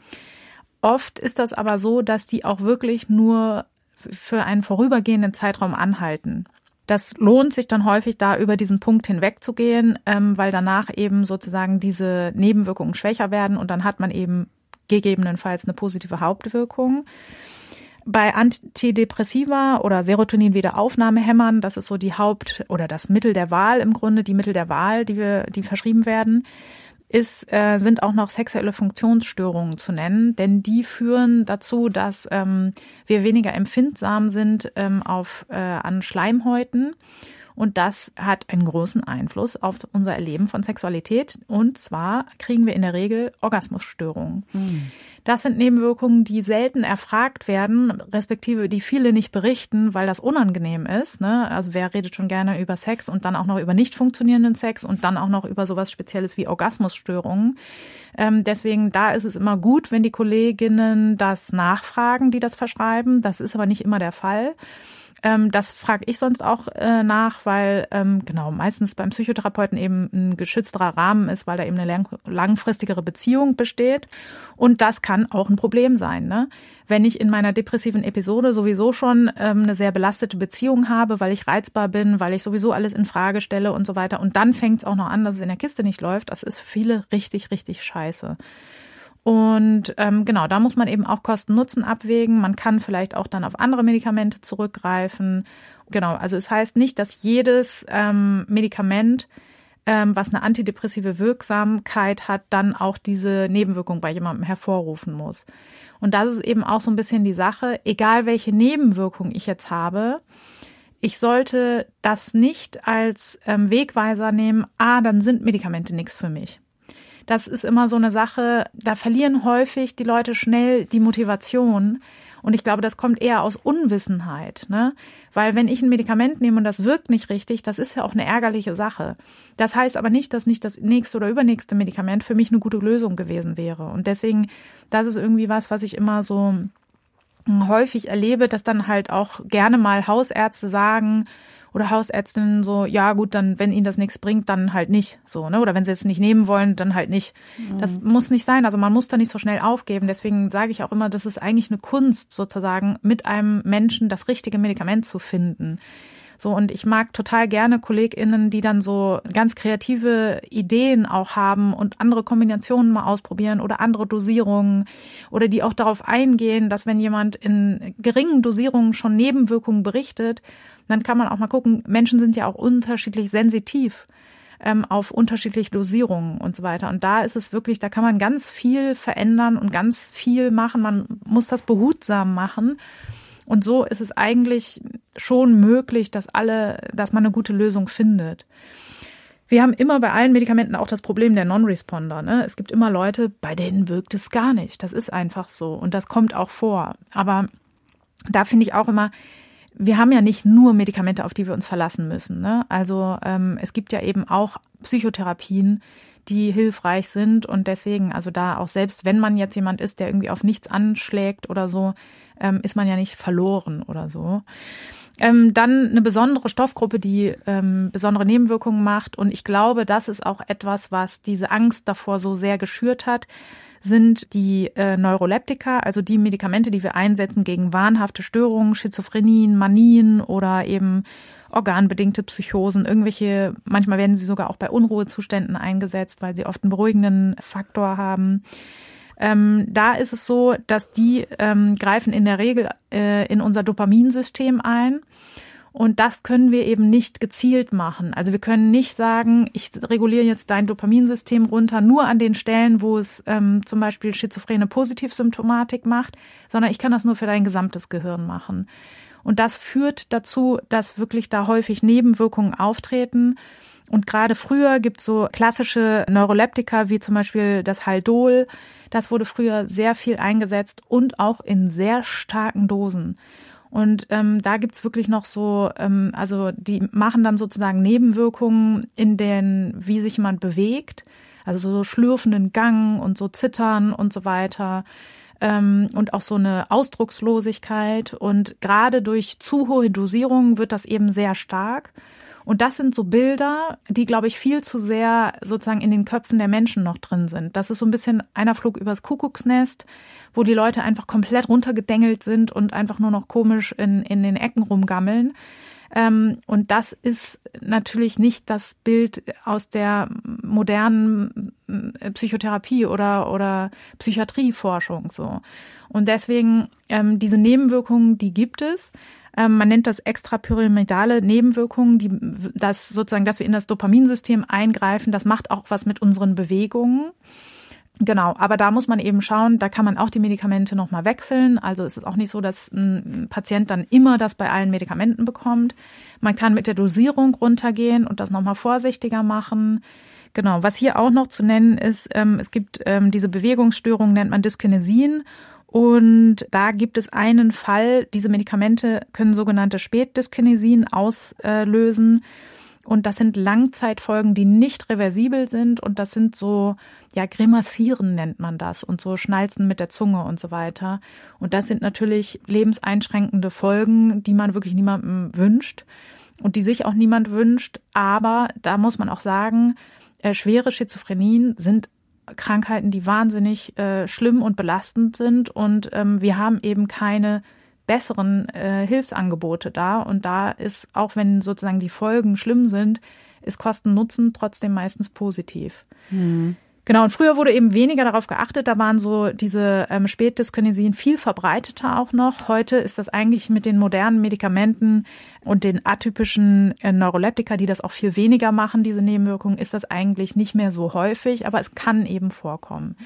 Oft ist das aber so, dass die auch wirklich nur für einen vorübergehenden Zeitraum anhalten. Das lohnt sich dann häufig, da über diesen Punkt hinwegzugehen, ähm, weil danach eben sozusagen diese Nebenwirkungen schwächer werden und dann hat man eben gegebenenfalls eine positive Hauptwirkung. Bei Antidepressiva oder Serotonin-Wiederaufnahmehämmern, das ist so die Haupt- oder das Mittel der Wahl im Grunde, die Mittel der Wahl, die wir, die verschrieben werden, ist, äh, sind auch noch sexuelle Funktionsstörungen zu nennen, denn die führen dazu, dass ähm, wir weniger empfindsam sind ähm, auf äh, an Schleimhäuten und das hat einen großen Einfluss auf unser Erleben von Sexualität. Und zwar kriegen wir in der Regel Orgasmusstörungen. Mhm. Das sind Nebenwirkungen, die selten erfragt werden, respektive die viele nicht berichten, weil das unangenehm ist. Ne? Also wer redet schon gerne über Sex und dann auch noch über nicht funktionierenden Sex und dann auch noch über sowas Spezielles wie Orgasmusstörungen. Ähm, deswegen, da ist es immer gut, wenn die Kolleginnen das nachfragen, die das verschreiben. Das ist aber nicht immer der Fall. Ähm, das frage ich sonst auch äh, nach, weil ähm, genau meistens beim Psychotherapeuten eben ein geschützterer Rahmen ist, weil da eben eine lang langfristigere Beziehung besteht. Und das kann auch ein Problem sein. Ne? Wenn ich in meiner depressiven Episode sowieso schon ähm, eine sehr belastete Beziehung habe, weil ich reizbar bin, weil ich sowieso alles in Frage stelle und so weiter, und dann fängt es auch noch an, dass es in der Kiste nicht läuft, das ist für viele richtig, richtig scheiße. Und ähm, genau, da muss man eben auch Kosten-Nutzen abwägen. Man kann vielleicht auch dann auf andere Medikamente zurückgreifen. Genau, also es heißt nicht, dass jedes ähm, Medikament, ähm, was eine antidepressive Wirksamkeit hat, dann auch diese Nebenwirkung bei jemandem hervorrufen muss. Und das ist eben auch so ein bisschen die Sache, egal welche Nebenwirkung ich jetzt habe, ich sollte das nicht als ähm, Wegweiser nehmen, ah, dann sind Medikamente nichts für mich das ist immer so eine Sache, da verlieren häufig die Leute schnell die Motivation. Und ich glaube, das kommt eher aus Unwissenheit, ne? Weil wenn ich ein Medikament nehme und das wirkt nicht richtig, das ist ja auch eine ärgerliche Sache. Das heißt aber nicht, dass nicht das nächste oder übernächste Medikament für mich eine gute Lösung gewesen wäre. Und deswegen, das ist irgendwie was, was ich immer so häufig erlebe, dass dann halt auch gerne mal Hausärzte sagen, oder Hausärztinnen so, ja gut, dann, wenn ihnen das nichts bringt, dann halt nicht so, ne? Oder wenn sie es nicht nehmen wollen, dann halt nicht. Mhm. Das muss nicht sein. Also man muss da nicht so schnell aufgeben. Deswegen sage ich auch immer, das ist eigentlich eine Kunst, sozusagen mit einem Menschen das richtige Medikament zu finden. So, und ich mag total gerne KollegInnen, die dann so ganz kreative Ideen auch haben und andere Kombinationen mal ausprobieren oder andere Dosierungen oder die auch darauf eingehen, dass wenn jemand in geringen Dosierungen schon Nebenwirkungen berichtet, dann kann man auch mal gucken, Menschen sind ja auch unterschiedlich sensitiv ähm, auf unterschiedliche Dosierungen und so weiter. Und da ist es wirklich, da kann man ganz viel verändern und ganz viel machen. Man muss das behutsam machen. Und so ist es eigentlich schon möglich, dass alle, dass man eine gute Lösung findet. Wir haben immer bei allen Medikamenten auch das Problem der Non-Responder. Ne? Es gibt immer Leute, bei denen wirkt es gar nicht. Das ist einfach so. Und das kommt auch vor. Aber da finde ich auch immer, wir haben ja nicht nur Medikamente, auf die wir uns verlassen müssen. Ne? Also ähm, es gibt ja eben auch Psychotherapien, die hilfreich sind und deswegen, also da auch selbst, wenn man jetzt jemand ist, der irgendwie auf nichts anschlägt oder so, ähm, ist man ja nicht verloren oder so. Ähm, dann eine besondere Stoffgruppe, die ähm, besondere Nebenwirkungen macht und ich glaube, das ist auch etwas, was diese Angst davor so sehr geschürt hat sind die äh, Neuroleptika, also die Medikamente, die wir einsetzen gegen wahnhafte Störungen, Schizophrenien, Manien oder eben organbedingte Psychosen, irgendwelche, manchmal werden sie sogar auch bei Unruhezuständen eingesetzt, weil sie oft einen beruhigenden Faktor haben. Ähm, da ist es so, dass die ähm, greifen in der Regel äh, in unser Dopaminsystem ein und das können wir eben nicht gezielt machen. Also wir können nicht sagen, ich reguliere jetzt dein Dopaminsystem runter, nur an den Stellen, wo es ähm, zum Beispiel schizophrene Positivsymptomatik macht, sondern ich kann das nur für dein gesamtes Gehirn machen. Und das führt dazu, dass wirklich da häufig Nebenwirkungen auftreten. Und gerade früher gibt es so klassische Neuroleptika wie zum Beispiel das Haldol. Das wurde früher sehr viel eingesetzt und auch in sehr starken Dosen. Und ähm, da gibt's wirklich noch so, ähm, also die machen dann sozusagen Nebenwirkungen in den, wie sich jemand bewegt, also so schlürfenden Gang und so Zittern und so weiter. Ähm, und auch so eine Ausdruckslosigkeit. Und gerade durch zu hohe Dosierungen wird das eben sehr stark. Und das sind so Bilder, die, glaube ich, viel zu sehr sozusagen in den Köpfen der Menschen noch drin sind. Das ist so ein bisschen einer Flug übers Kuckucksnest wo die Leute einfach komplett runtergedengelt sind und einfach nur noch komisch in, in den Ecken rumgammeln. Ähm, und das ist natürlich nicht das Bild aus der modernen äh, Psychotherapie oder, oder Psychiatrieforschung so. Und deswegen ähm, diese Nebenwirkungen, die gibt es. Ähm, man nennt das extrapyramidale Nebenwirkungen, die das sozusagen, dass wir in das Dopaminsystem eingreifen. Das macht auch was mit unseren Bewegungen. Genau, aber da muss man eben schauen, da kann man auch die Medikamente nochmal wechseln. Also es ist auch nicht so, dass ein Patient dann immer das bei allen Medikamenten bekommt. Man kann mit der Dosierung runtergehen und das nochmal vorsichtiger machen. Genau, was hier auch noch zu nennen ist, ähm, es gibt ähm, diese Bewegungsstörung, nennt man Dyskinesien. Und da gibt es einen Fall, diese Medikamente können sogenannte Spätdyskinesien auslösen. Und das sind Langzeitfolgen, die nicht reversibel sind. Und das sind so, ja, Grimassieren nennt man das und so Schnalzen mit der Zunge und so weiter. Und das sind natürlich lebenseinschränkende Folgen, die man wirklich niemandem wünscht und die sich auch niemand wünscht. Aber da muss man auch sagen, äh, schwere Schizophrenien sind Krankheiten, die wahnsinnig äh, schlimm und belastend sind. Und ähm, wir haben eben keine besseren äh, Hilfsangebote da. Und da ist, auch wenn sozusagen die Folgen schlimm sind, ist Kosten-Nutzen trotzdem meistens positiv. Mhm. Genau, und früher wurde eben weniger darauf geachtet. Da waren so diese ähm, Spätdyskinesien viel verbreiteter auch noch. Heute ist das eigentlich mit den modernen Medikamenten und den atypischen äh, Neuroleptika, die das auch viel weniger machen, diese Nebenwirkungen, ist das eigentlich nicht mehr so häufig, aber es kann eben vorkommen.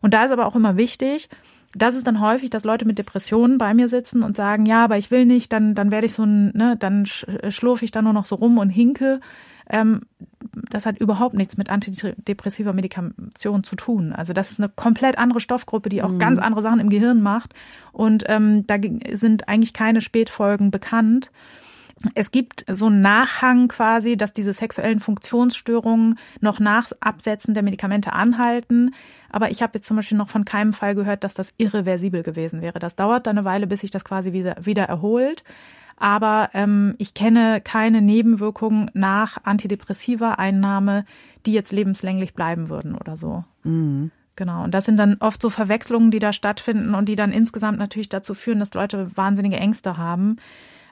Und da ist aber auch immer wichtig, das ist dann häufig, dass Leute mit Depressionen bei mir sitzen und sagen, ja, aber ich will nicht, dann, dann werde ich so ein, ne, dann schlurfe ich da nur noch so rum und hinke. Ähm, das hat überhaupt nichts mit antidepressiver Medikation zu tun. Also das ist eine komplett andere Stoffgruppe, die auch mhm. ganz andere Sachen im Gehirn macht. Und ähm, da sind eigentlich keine Spätfolgen bekannt. Es gibt so einen Nachhang quasi, dass diese sexuellen Funktionsstörungen noch nach Absetzen der Medikamente anhalten. Aber ich habe jetzt zum Beispiel noch von keinem Fall gehört, dass das irreversibel gewesen wäre. Das dauert dann eine Weile, bis sich das quasi wieder, wieder erholt. Aber ähm, ich kenne keine Nebenwirkungen nach antidepressiver Einnahme, die jetzt lebenslänglich bleiben würden oder so. Mhm. Genau. Und das sind dann oft so Verwechslungen, die da stattfinden und die dann insgesamt natürlich dazu führen, dass Leute wahnsinnige Ängste haben.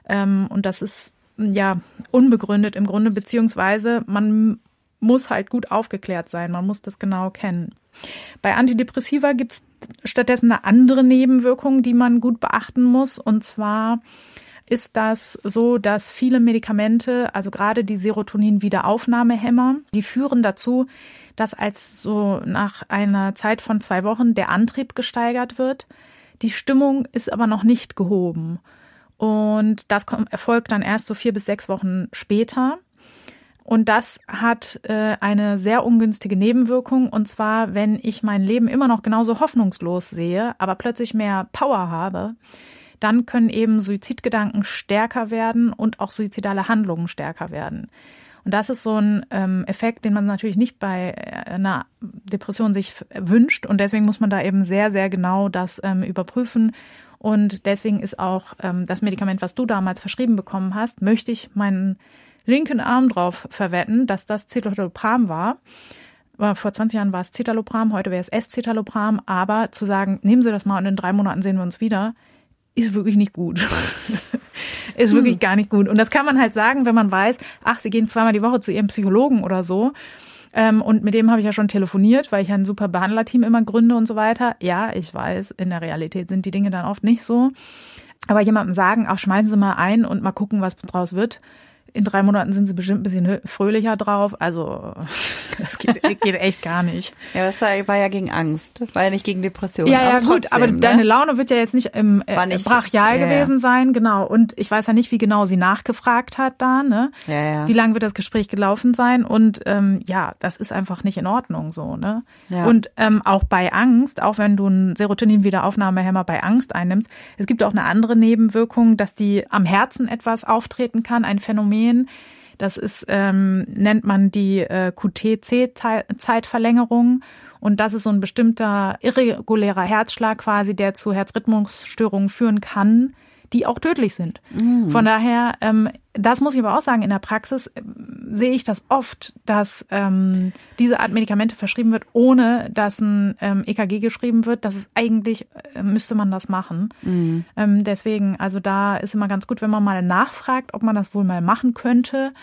Ähm, und das ist ja unbegründet im Grunde, beziehungsweise man muss halt gut aufgeklärt sein. Man muss das genau kennen. Bei Antidepressiva gibt es stattdessen eine andere Nebenwirkung, die man gut beachten muss. Und zwar ist das so, dass viele Medikamente, also gerade die Serotonin-Wiederaufnahmehämmer, die führen dazu, dass als so nach einer Zeit von zwei Wochen der Antrieb gesteigert wird. Die Stimmung ist aber noch nicht gehoben. Und das erfolgt dann erst so vier bis sechs Wochen später. Und das hat äh, eine sehr ungünstige Nebenwirkung. Und zwar, wenn ich mein Leben immer noch genauso hoffnungslos sehe, aber plötzlich mehr Power habe, dann können eben Suizidgedanken stärker werden und auch suizidale Handlungen stärker werden. Und das ist so ein ähm, Effekt, den man natürlich nicht bei äh, einer Depression sich wünscht. Und deswegen muss man da eben sehr, sehr genau das ähm, überprüfen und deswegen ist auch ähm, das Medikament, was du damals verschrieben bekommen hast, möchte ich meinen linken Arm drauf verwetten, dass das Citalopram war. Vor 20 Jahren war es Citalopram, heute wäre es S-Citalopram. Aber zu sagen, nehmen Sie das mal und in drei Monaten sehen wir uns wieder, ist wirklich nicht gut. ist wirklich hm. gar nicht gut. Und das kann man halt sagen, wenn man weiß, ach, Sie gehen zweimal die Woche zu Ihrem Psychologen oder so. Ähm, und mit dem habe ich ja schon telefoniert, weil ich ja ein super Behandlerteam immer gründe und so weiter. Ja, ich weiß, in der Realität sind die Dinge dann oft nicht so. Aber jemandem sagen, ach, schmeißen Sie mal ein und mal gucken, was draus wird, in drei Monaten sind sie bestimmt ein bisschen fröhlicher drauf. Also das geht, geht echt gar nicht. Ja, das war ja gegen Angst, war ja nicht gegen Depression. Ja, ja, aber gut, trotzdem, aber ne? deine Laune wird ja jetzt nicht im äh, nicht, brachial ja, gewesen ja. sein, genau. Und ich weiß ja nicht, wie genau sie nachgefragt hat da, ne? Ja, ja. Wie lange wird das Gespräch gelaufen sein? Und ähm, ja, das ist einfach nicht in Ordnung so, ne? Ja. Und ähm, auch bei Angst, auch wenn du einen Serotonin-Wiederaufnahmehemmer bei Angst einnimmst, es gibt auch eine andere Nebenwirkung, dass die am Herzen etwas auftreten kann, ein Phänomen Phänomen. Das ist, ähm, nennt man die äh, QTC-Zeitverlängerung. Und das ist so ein bestimmter irregulärer Herzschlag quasi, der zu Herzrhythmusstörungen führen kann, die auch tödlich sind. Mhm. Von daher, ähm, das muss ich aber auch sagen, in der Praxis äh, sehe ich das oft, dass ähm, diese Art Medikamente verschrieben wird, ohne dass ein ähm, EKG geschrieben wird. Das ist eigentlich, äh, müsste man das machen. Mhm. Ähm, deswegen, also da ist immer ganz gut, wenn man mal nachfragt, ob man das wohl mal machen könnte,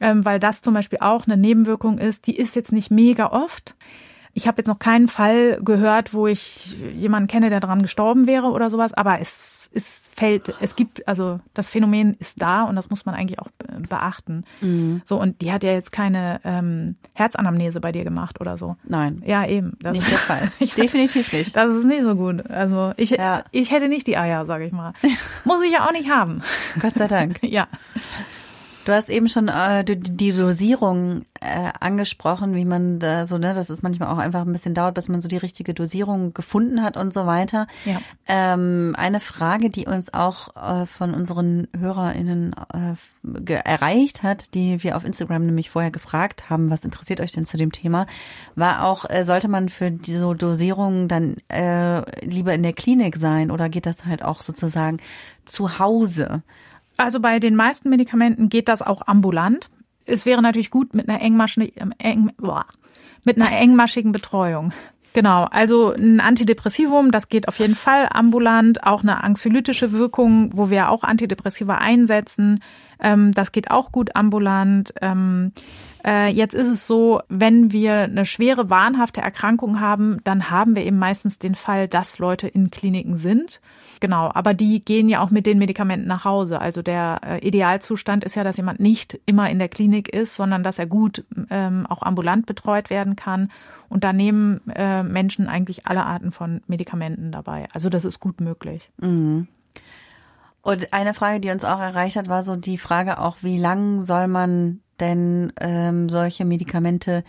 ähm, weil das zum Beispiel auch eine Nebenwirkung ist, die ist jetzt nicht mega oft. Ich habe jetzt noch keinen Fall gehört, wo ich jemanden kenne, der daran gestorben wäre oder sowas, aber es, es fällt, es gibt, also das Phänomen ist da und das muss man eigentlich auch beachten. Mhm. So, und die hat ja jetzt keine ähm, Herzanamnese bei dir gemacht oder so. Nein. Ja, eben. Das nicht der Fall. Definitiv nicht. Das ist nicht so gut. Also ich, ja. ich hätte nicht die Eier, sage ich mal. Muss ich ja auch nicht haben. Gott sei Dank. ja. Du hast eben schon äh, die, die Dosierung äh, angesprochen, wie man da so, ne, dass es manchmal auch einfach ein bisschen dauert, bis man so die richtige Dosierung gefunden hat und so weiter. Ja. Ähm, eine Frage, die uns auch äh, von unseren HörerInnen äh, erreicht hat, die wir auf Instagram nämlich vorher gefragt haben, was interessiert euch denn zu dem Thema, war auch, äh, sollte man für diese Dosierung dann äh, lieber in der Klinik sein oder geht das halt auch sozusagen zu Hause? Also bei den meisten Medikamenten geht das auch ambulant. Es wäre natürlich gut mit einer engmaschigen, eng, mit einer engmaschigen Betreuung. Genau, also ein Antidepressivum, das geht auf jeden Fall ambulant, auch eine anxiolytische Wirkung, wo wir auch Antidepressiva einsetzen, ähm, das geht auch gut ambulant. Ähm, äh, jetzt ist es so, wenn wir eine schwere wahnhafte Erkrankung haben, dann haben wir eben meistens den Fall, dass Leute in Kliniken sind. Genau, aber die gehen ja auch mit den Medikamenten nach Hause. Also der äh, Idealzustand ist ja, dass jemand nicht immer in der Klinik ist, sondern dass er gut ähm, auch ambulant betreut werden kann. Und da nehmen äh, Menschen eigentlich alle Arten von Medikamenten dabei. Also das ist gut möglich. Mhm. Und eine Frage, die uns auch erreicht hat, war so die Frage auch, wie lang soll man denn ähm, solche Medikamente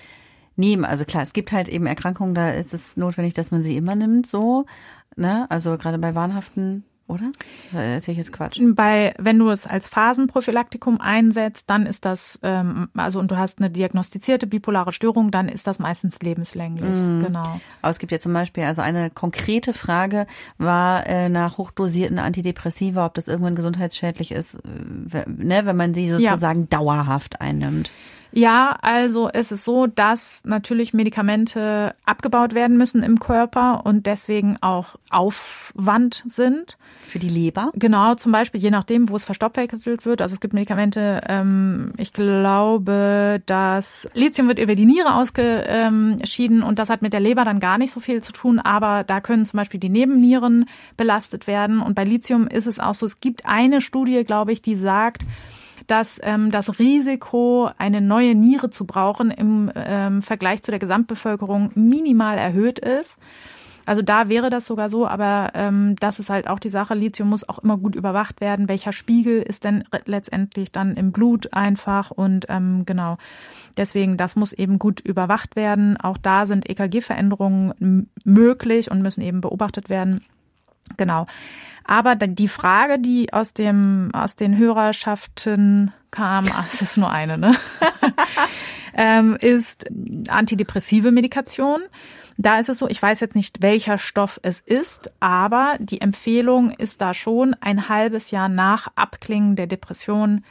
nehmen? Also klar, es gibt halt eben Erkrankungen, da ist es notwendig, dass man sie immer nimmt, so. Ne? Also gerade bei wahnhaften oder? Erzähle ich jetzt Quatsch. Bei, wenn du es als Phasenprophylaktikum einsetzt, dann ist das, ähm, also und du hast eine diagnostizierte bipolare Störung, dann ist das meistens lebenslänglich. Mhm. Genau. Aber es gibt ja zum Beispiel, also eine konkrete Frage war äh, nach hochdosierten Antidepressiva, ob das irgendwann gesundheitsschädlich ist, äh, ne, wenn man sie sozusagen ja. dauerhaft einnimmt. Ja, also es ist so, dass natürlich Medikamente abgebaut werden müssen im Körper und deswegen auch Aufwand sind. Für die Leber? Genau, zum Beispiel je nachdem, wo es verstoffwechselt wird. Also es gibt Medikamente, ähm, ich glaube, dass Lithium wird über die Niere ausgeschieden und das hat mit der Leber dann gar nicht so viel zu tun, aber da können zum Beispiel die Nebennieren belastet werden. Und bei Lithium ist es auch so, es gibt eine Studie, glaube ich, die sagt, dass ähm, das Risiko, eine neue Niere zu brauchen, im ähm, Vergleich zu der Gesamtbevölkerung minimal erhöht ist. Also da wäre das sogar so, aber ähm, das ist halt auch die Sache. Lithium muss auch immer gut überwacht werden. Welcher Spiegel ist denn letztendlich dann im Blut einfach und ähm, genau. Deswegen, das muss eben gut überwacht werden. Auch da sind EKG-Veränderungen möglich und müssen eben beobachtet werden. Genau. Aber die Frage, die aus dem aus den Hörerschaften kam, ach, es ist nur eine, ne? ähm, ist antidepressive Medikation. Da ist es so, ich weiß jetzt nicht, welcher Stoff es ist, aber die Empfehlung ist da schon, ein halbes Jahr nach Abklingen der Depression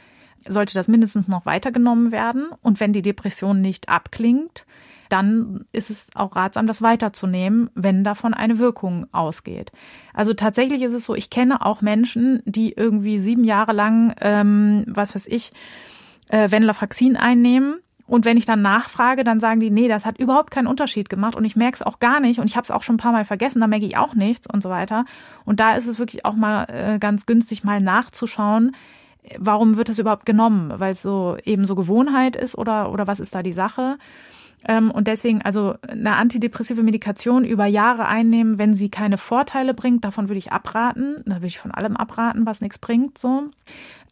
sollte das mindestens noch weitergenommen werden. Und wenn die Depression nicht abklingt, dann ist es auch ratsam, das weiterzunehmen, wenn davon eine Wirkung ausgeht. Also tatsächlich ist es so, ich kenne auch Menschen, die irgendwie sieben Jahre lang, ähm, was weiß ich, äh, Venlafaxin einnehmen und wenn ich dann nachfrage, dann sagen die, nee, das hat überhaupt keinen Unterschied gemacht und ich merke es auch gar nicht und ich habe es auch schon ein paar Mal vergessen, da merke ich auch nichts und so weiter. Und da ist es wirklich auch mal äh, ganz günstig, mal nachzuschauen, warum wird das überhaupt genommen? Weil es so eben so Gewohnheit ist oder, oder was ist da die Sache? Ähm, und deswegen also eine antidepressive Medikation über Jahre einnehmen, wenn sie keine Vorteile bringt, davon würde ich abraten. Da würde ich von allem abraten, was nichts bringt, so.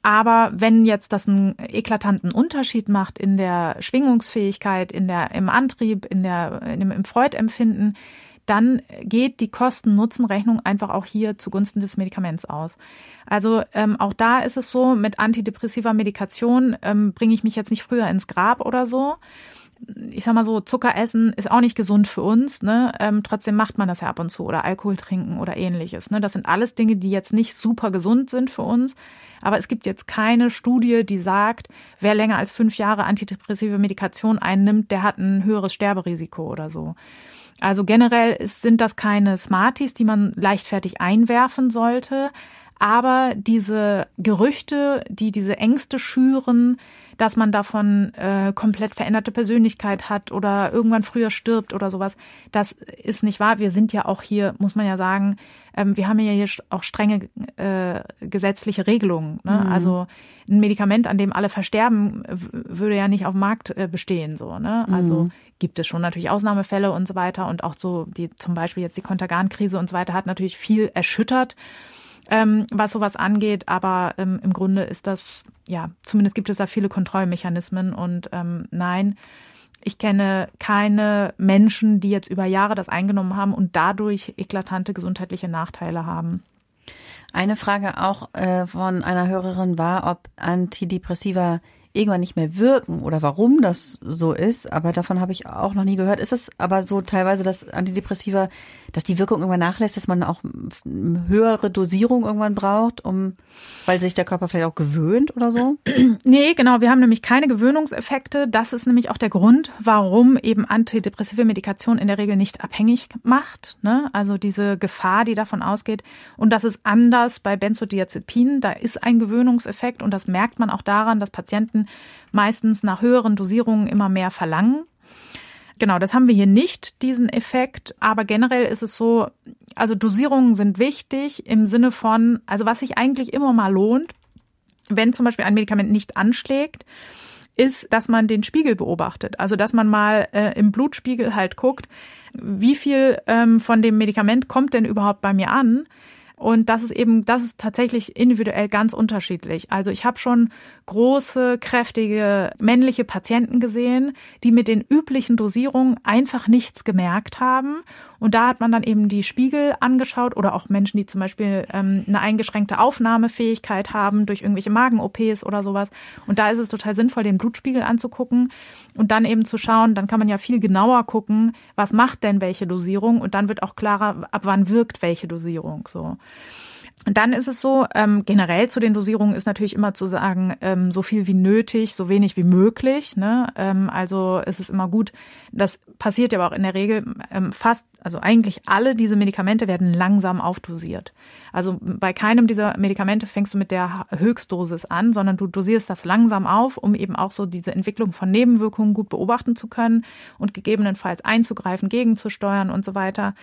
Aber wenn jetzt das einen eklatanten Unterschied macht in der Schwingungsfähigkeit, in der, im Antrieb, in der, in dem, im Freudempfinden, dann geht die Kosten-Nutzen-Rechnung einfach auch hier zugunsten des Medikaments aus. Also ähm, auch da ist es so, mit antidepressiver Medikation ähm, bringe ich mich jetzt nicht früher ins Grab oder so, ich sag mal so, Zucker essen ist auch nicht gesund für uns, ne? Ähm, trotzdem macht man das ja ab und zu oder Alkohol trinken oder ähnliches. Ne? Das sind alles Dinge, die jetzt nicht super gesund sind für uns. Aber es gibt jetzt keine Studie, die sagt, wer länger als fünf Jahre antidepressive Medikation einnimmt, der hat ein höheres Sterberisiko oder so. Also generell ist, sind das keine Smarties, die man leichtfertig einwerfen sollte. Aber diese Gerüchte, die diese Ängste schüren, dass man davon äh, komplett veränderte Persönlichkeit hat oder irgendwann früher stirbt oder sowas. Das ist nicht wahr. Wir sind ja auch hier, muss man ja sagen, ähm, wir haben ja hier auch strenge äh, gesetzliche Regelungen. Ne? Mhm. Also ein Medikament, an dem alle versterben, würde ja nicht auf dem Markt äh, bestehen. So, ne? Also mhm. gibt es schon natürlich Ausnahmefälle und so weiter. Und auch so die zum Beispiel jetzt die Kontergan-Krise und so weiter hat natürlich viel erschüttert ähm, was sowas angeht. Aber ähm, im Grunde ist das, ja, zumindest gibt es da viele Kontrollmechanismen und ähm, nein, ich kenne keine Menschen, die jetzt über Jahre das eingenommen haben und dadurch eklatante gesundheitliche Nachteile haben. Eine Frage auch äh, von einer Hörerin war, ob Antidepressiva irgendwann nicht mehr wirken oder warum das so ist, aber davon habe ich auch noch nie gehört. Ist es aber so teilweise, dass Antidepressiva, dass die Wirkung irgendwann nachlässt, dass man auch höhere Dosierung irgendwann braucht, um, weil sich der Körper vielleicht auch gewöhnt oder so? Nee, genau. Wir haben nämlich keine Gewöhnungseffekte. Das ist nämlich auch der Grund, warum eben antidepressive Medikation in der Regel nicht abhängig macht. Ne? Also diese Gefahr, die davon ausgeht. Und das ist anders bei Benzodiazepinen. Da ist ein Gewöhnungseffekt und das merkt man auch daran, dass Patienten meistens nach höheren Dosierungen immer mehr verlangen. Genau, das haben wir hier nicht, diesen Effekt. Aber generell ist es so, also Dosierungen sind wichtig im Sinne von, also was sich eigentlich immer mal lohnt, wenn zum Beispiel ein Medikament nicht anschlägt, ist, dass man den Spiegel beobachtet. Also dass man mal äh, im Blutspiegel halt guckt, wie viel ähm, von dem Medikament kommt denn überhaupt bei mir an und das ist eben, das ist tatsächlich individuell ganz unterschiedlich. Also ich habe schon große, kräftige männliche Patienten gesehen, die mit den üblichen Dosierungen einfach nichts gemerkt haben. Und da hat man dann eben die Spiegel angeschaut oder auch Menschen, die zum Beispiel ähm, eine eingeschränkte Aufnahmefähigkeit haben durch irgendwelche Magen-OPs oder sowas. Und da ist es total sinnvoll, den Blutspiegel anzugucken und dann eben zu schauen, dann kann man ja viel genauer gucken, was macht denn welche Dosierung und dann wird auch klarer, ab wann wirkt welche Dosierung so. Und dann ist es so, ähm, generell zu den Dosierungen ist natürlich immer zu sagen, ähm, so viel wie nötig, so wenig wie möglich. Ne? Ähm, also ist es immer gut, das passiert ja aber auch in der Regel ähm, fast, also eigentlich alle diese Medikamente werden langsam aufdosiert. Also bei keinem dieser Medikamente fängst du mit der Höchstdosis an, sondern du dosierst das langsam auf, um eben auch so diese Entwicklung von Nebenwirkungen gut beobachten zu können und gegebenenfalls einzugreifen, gegenzusteuern und so weiter.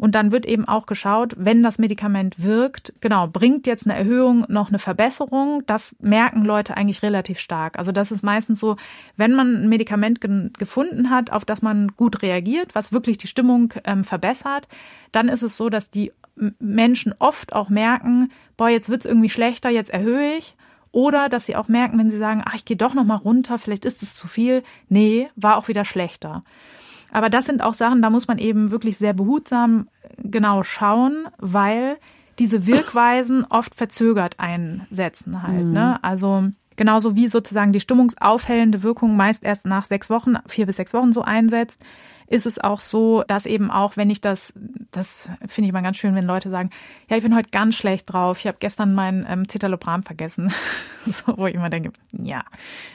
Und dann wird eben auch geschaut, wenn das Medikament wirkt, genau, bringt jetzt eine Erhöhung noch eine Verbesserung? Das merken Leute eigentlich relativ stark. Also das ist meistens so, wenn man ein Medikament gefunden hat, auf das man gut reagiert, was wirklich die Stimmung ähm, verbessert, dann ist es so, dass die Menschen oft auch merken, boah, jetzt wird's irgendwie schlechter, jetzt erhöhe ich. Oder dass sie auch merken, wenn sie sagen, ach, ich gehe doch noch mal runter, vielleicht ist es zu viel. Nee, war auch wieder schlechter. Aber das sind auch Sachen, da muss man eben wirklich sehr behutsam genau schauen, weil diese Wirkweisen oft verzögert einsetzen halt. Mhm. Ne? Also genauso wie sozusagen die stimmungsaufhellende Wirkung meist erst nach sechs Wochen, vier bis sechs Wochen so einsetzt, ist es auch so, dass eben auch, wenn ich das, das finde ich mal ganz schön, wenn Leute sagen, ja, ich bin heute ganz schlecht drauf, ich habe gestern mein ähm, Citalopram vergessen, so, wo ich immer denke, ja,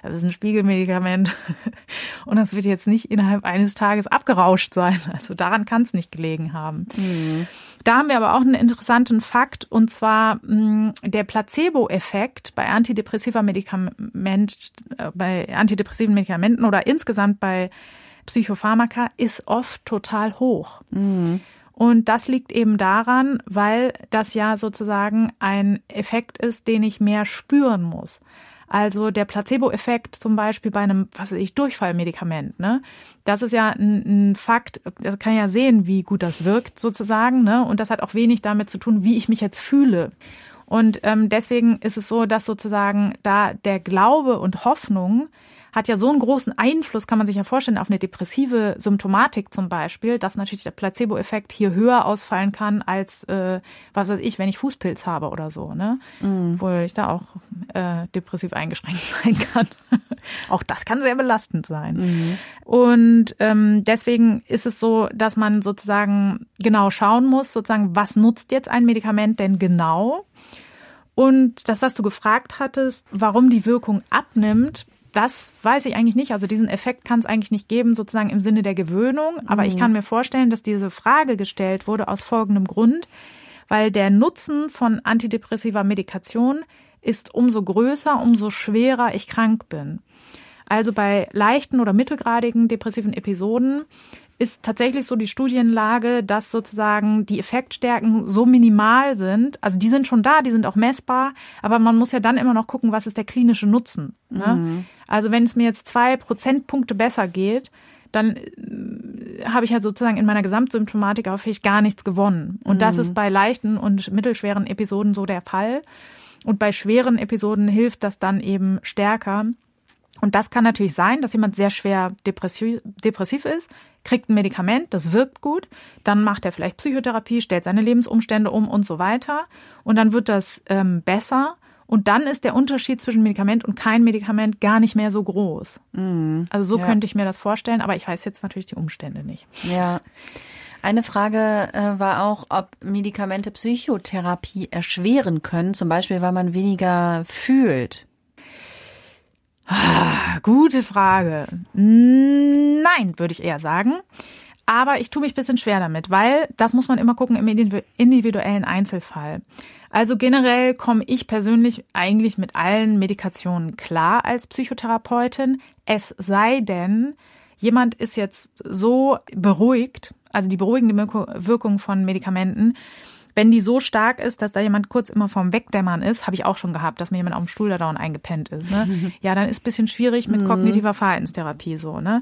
das ist ein Spiegelmedikament und das wird jetzt nicht innerhalb eines Tages abgerauscht sein. Also daran kann es nicht gelegen haben. Mhm. Da haben wir aber auch einen interessanten Fakt und zwar mh, der Placebo-Effekt bei antidepressiver Medikament, äh, bei antidepressiven Medikamenten oder insgesamt bei Psychopharmaka ist oft total hoch. Mhm. Und das liegt eben daran, weil das ja sozusagen ein Effekt ist, den ich mehr spüren muss. Also der Placebo-Effekt zum Beispiel bei einem, was weiß ich, Durchfallmedikament, ne? Das ist ja ein, ein Fakt, das kann ja sehen, wie gut das wirkt sozusagen, ne? Und das hat auch wenig damit zu tun, wie ich mich jetzt fühle. Und ähm, deswegen ist es so, dass sozusagen da der Glaube und Hoffnung hat ja so einen großen Einfluss, kann man sich ja vorstellen, auf eine depressive Symptomatik zum Beispiel, dass natürlich der Placebo-Effekt hier höher ausfallen kann als, äh, was weiß ich, wenn ich Fußpilz habe oder so, ne? Mhm. Obwohl ich da auch äh, depressiv eingeschränkt sein kann. Auch das kann sehr belastend sein. Mhm. Und ähm, deswegen ist es so, dass man sozusagen genau schauen muss, sozusagen, was nutzt jetzt ein Medikament denn genau? Und das, was du gefragt hattest, warum die Wirkung abnimmt, das weiß ich eigentlich nicht. Also diesen Effekt kann es eigentlich nicht geben, sozusagen im Sinne der Gewöhnung. Aber mhm. ich kann mir vorstellen, dass diese Frage gestellt wurde aus folgendem Grund, weil der Nutzen von antidepressiver Medikation ist umso größer, umso schwerer ich krank bin. Also bei leichten oder mittelgradigen depressiven Episoden ist tatsächlich so die Studienlage, dass sozusagen die Effektstärken so minimal sind. Also die sind schon da, die sind auch messbar, aber man muss ja dann immer noch gucken, was ist der klinische Nutzen. Ne? Mhm. Also wenn es mir jetzt zwei Prozentpunkte besser geht, dann äh, habe ich ja sozusagen in meiner Gesamtsymptomatik auch vielleicht gar nichts gewonnen. Und mhm. das ist bei leichten und mittelschweren Episoden so der Fall. Und bei schweren Episoden hilft das dann eben stärker. Und das kann natürlich sein, dass jemand sehr schwer depressiv, depressiv ist, kriegt ein Medikament, das wirkt gut, dann macht er vielleicht Psychotherapie, stellt seine Lebensumstände um und so weiter. Und dann wird das ähm, besser. Und dann ist der Unterschied zwischen Medikament und kein Medikament gar nicht mehr so groß. Mhm. Also so ja. könnte ich mir das vorstellen, aber ich weiß jetzt natürlich die Umstände nicht. Ja. Eine Frage äh, war auch, ob Medikamente Psychotherapie erschweren können, zum Beispiel, weil man weniger fühlt. Ah, gute Frage. Nein, würde ich eher sagen. Aber ich tue mich bisschen schwer damit, weil das muss man immer gucken im individuellen Einzelfall. Also generell komme ich persönlich eigentlich mit allen Medikationen klar als Psychotherapeutin. Es sei denn, jemand ist jetzt so beruhigt, also die beruhigende Wirkung von Medikamenten, wenn die so stark ist, dass da jemand kurz immer vorm Wegdämmern ist, habe ich auch schon gehabt, dass mir jemand auf dem Stuhl da dauernd eingepennt ist. Ne? Ja, dann ist bisschen schwierig mit mhm. kognitiver Verhaltenstherapie so. Ne?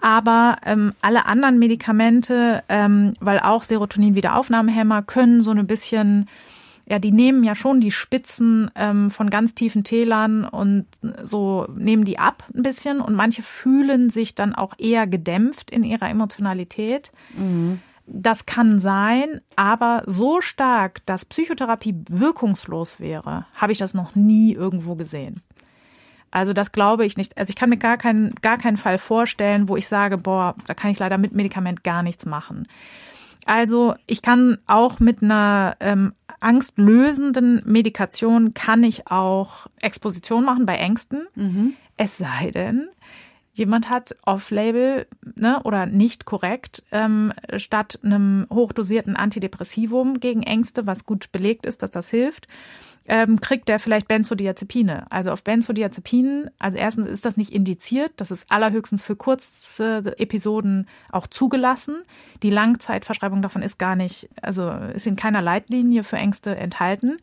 Aber ähm, alle anderen Medikamente, ähm, weil auch Serotonin-Wiederaufnahmehämmer können so ein bisschen ja, die nehmen ja schon die Spitzen ähm, von ganz tiefen Tälern und so nehmen die ab ein bisschen und manche fühlen sich dann auch eher gedämpft in ihrer Emotionalität. Mhm. Das kann sein, aber so stark, dass Psychotherapie wirkungslos wäre, habe ich das noch nie irgendwo gesehen. Also das glaube ich nicht. Also ich kann mir gar keinen, gar keinen Fall vorstellen, wo ich sage, boah, da kann ich leider mit Medikament gar nichts machen. Also ich kann auch mit einer ähm, angstlösenden Medikation kann ich auch Exposition machen bei Ängsten. Mhm. Es sei denn, jemand hat off-label ne, oder nicht korrekt ähm, statt einem hochdosierten Antidepressivum gegen Ängste, was gut belegt ist, dass das hilft, ähm, kriegt der vielleicht Benzodiazepine. Also auf Benzodiazepinen, also erstens ist das nicht indiziert, das ist allerhöchstens für kurze Episoden auch zugelassen. Die Langzeitverschreibung davon ist gar nicht, also ist in keiner Leitlinie für Ängste enthalten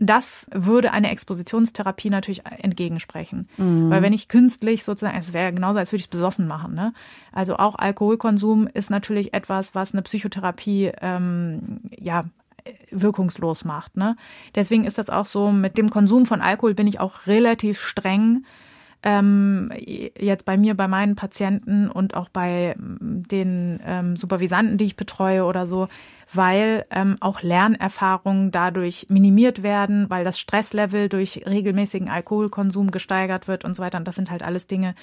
das würde eine Expositionstherapie natürlich entgegensprechen. Mhm. Weil wenn ich künstlich sozusagen, es wäre genauso, als würde ich es besoffen machen. Ne? Also auch Alkoholkonsum ist natürlich etwas, was eine Psychotherapie ähm, ja wirkungslos macht. Ne? Deswegen ist das auch so, mit dem Konsum von Alkohol bin ich auch relativ streng. Ähm, jetzt bei mir, bei meinen Patienten und auch bei den ähm, Supervisanten, die ich betreue oder so, weil ähm, auch Lernerfahrungen dadurch minimiert werden, weil das Stresslevel durch regelmäßigen Alkoholkonsum gesteigert wird und so weiter. Und das sind halt alles Dinge,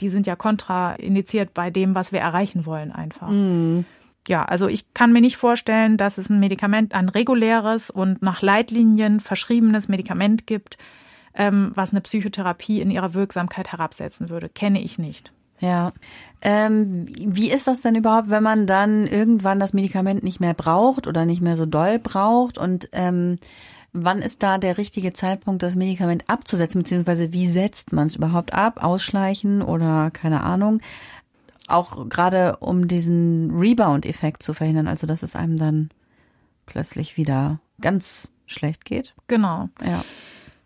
die sind ja kontraindiziert bei dem, was wir erreichen wollen einfach. Mm. Ja, also ich kann mir nicht vorstellen, dass es ein Medikament, ein reguläres und nach Leitlinien verschriebenes Medikament gibt, ähm, was eine Psychotherapie in ihrer Wirksamkeit herabsetzen würde. Kenne ich nicht. Ja. Ähm, wie ist das denn überhaupt, wenn man dann irgendwann das Medikament nicht mehr braucht oder nicht mehr so doll braucht? Und ähm, wann ist da der richtige Zeitpunkt, das Medikament abzusetzen? Beziehungsweise wie setzt man es überhaupt ab? Ausschleichen oder keine Ahnung? Auch gerade um diesen Rebound-Effekt zu verhindern, also dass es einem dann plötzlich wieder ganz schlecht geht. Genau. Ja.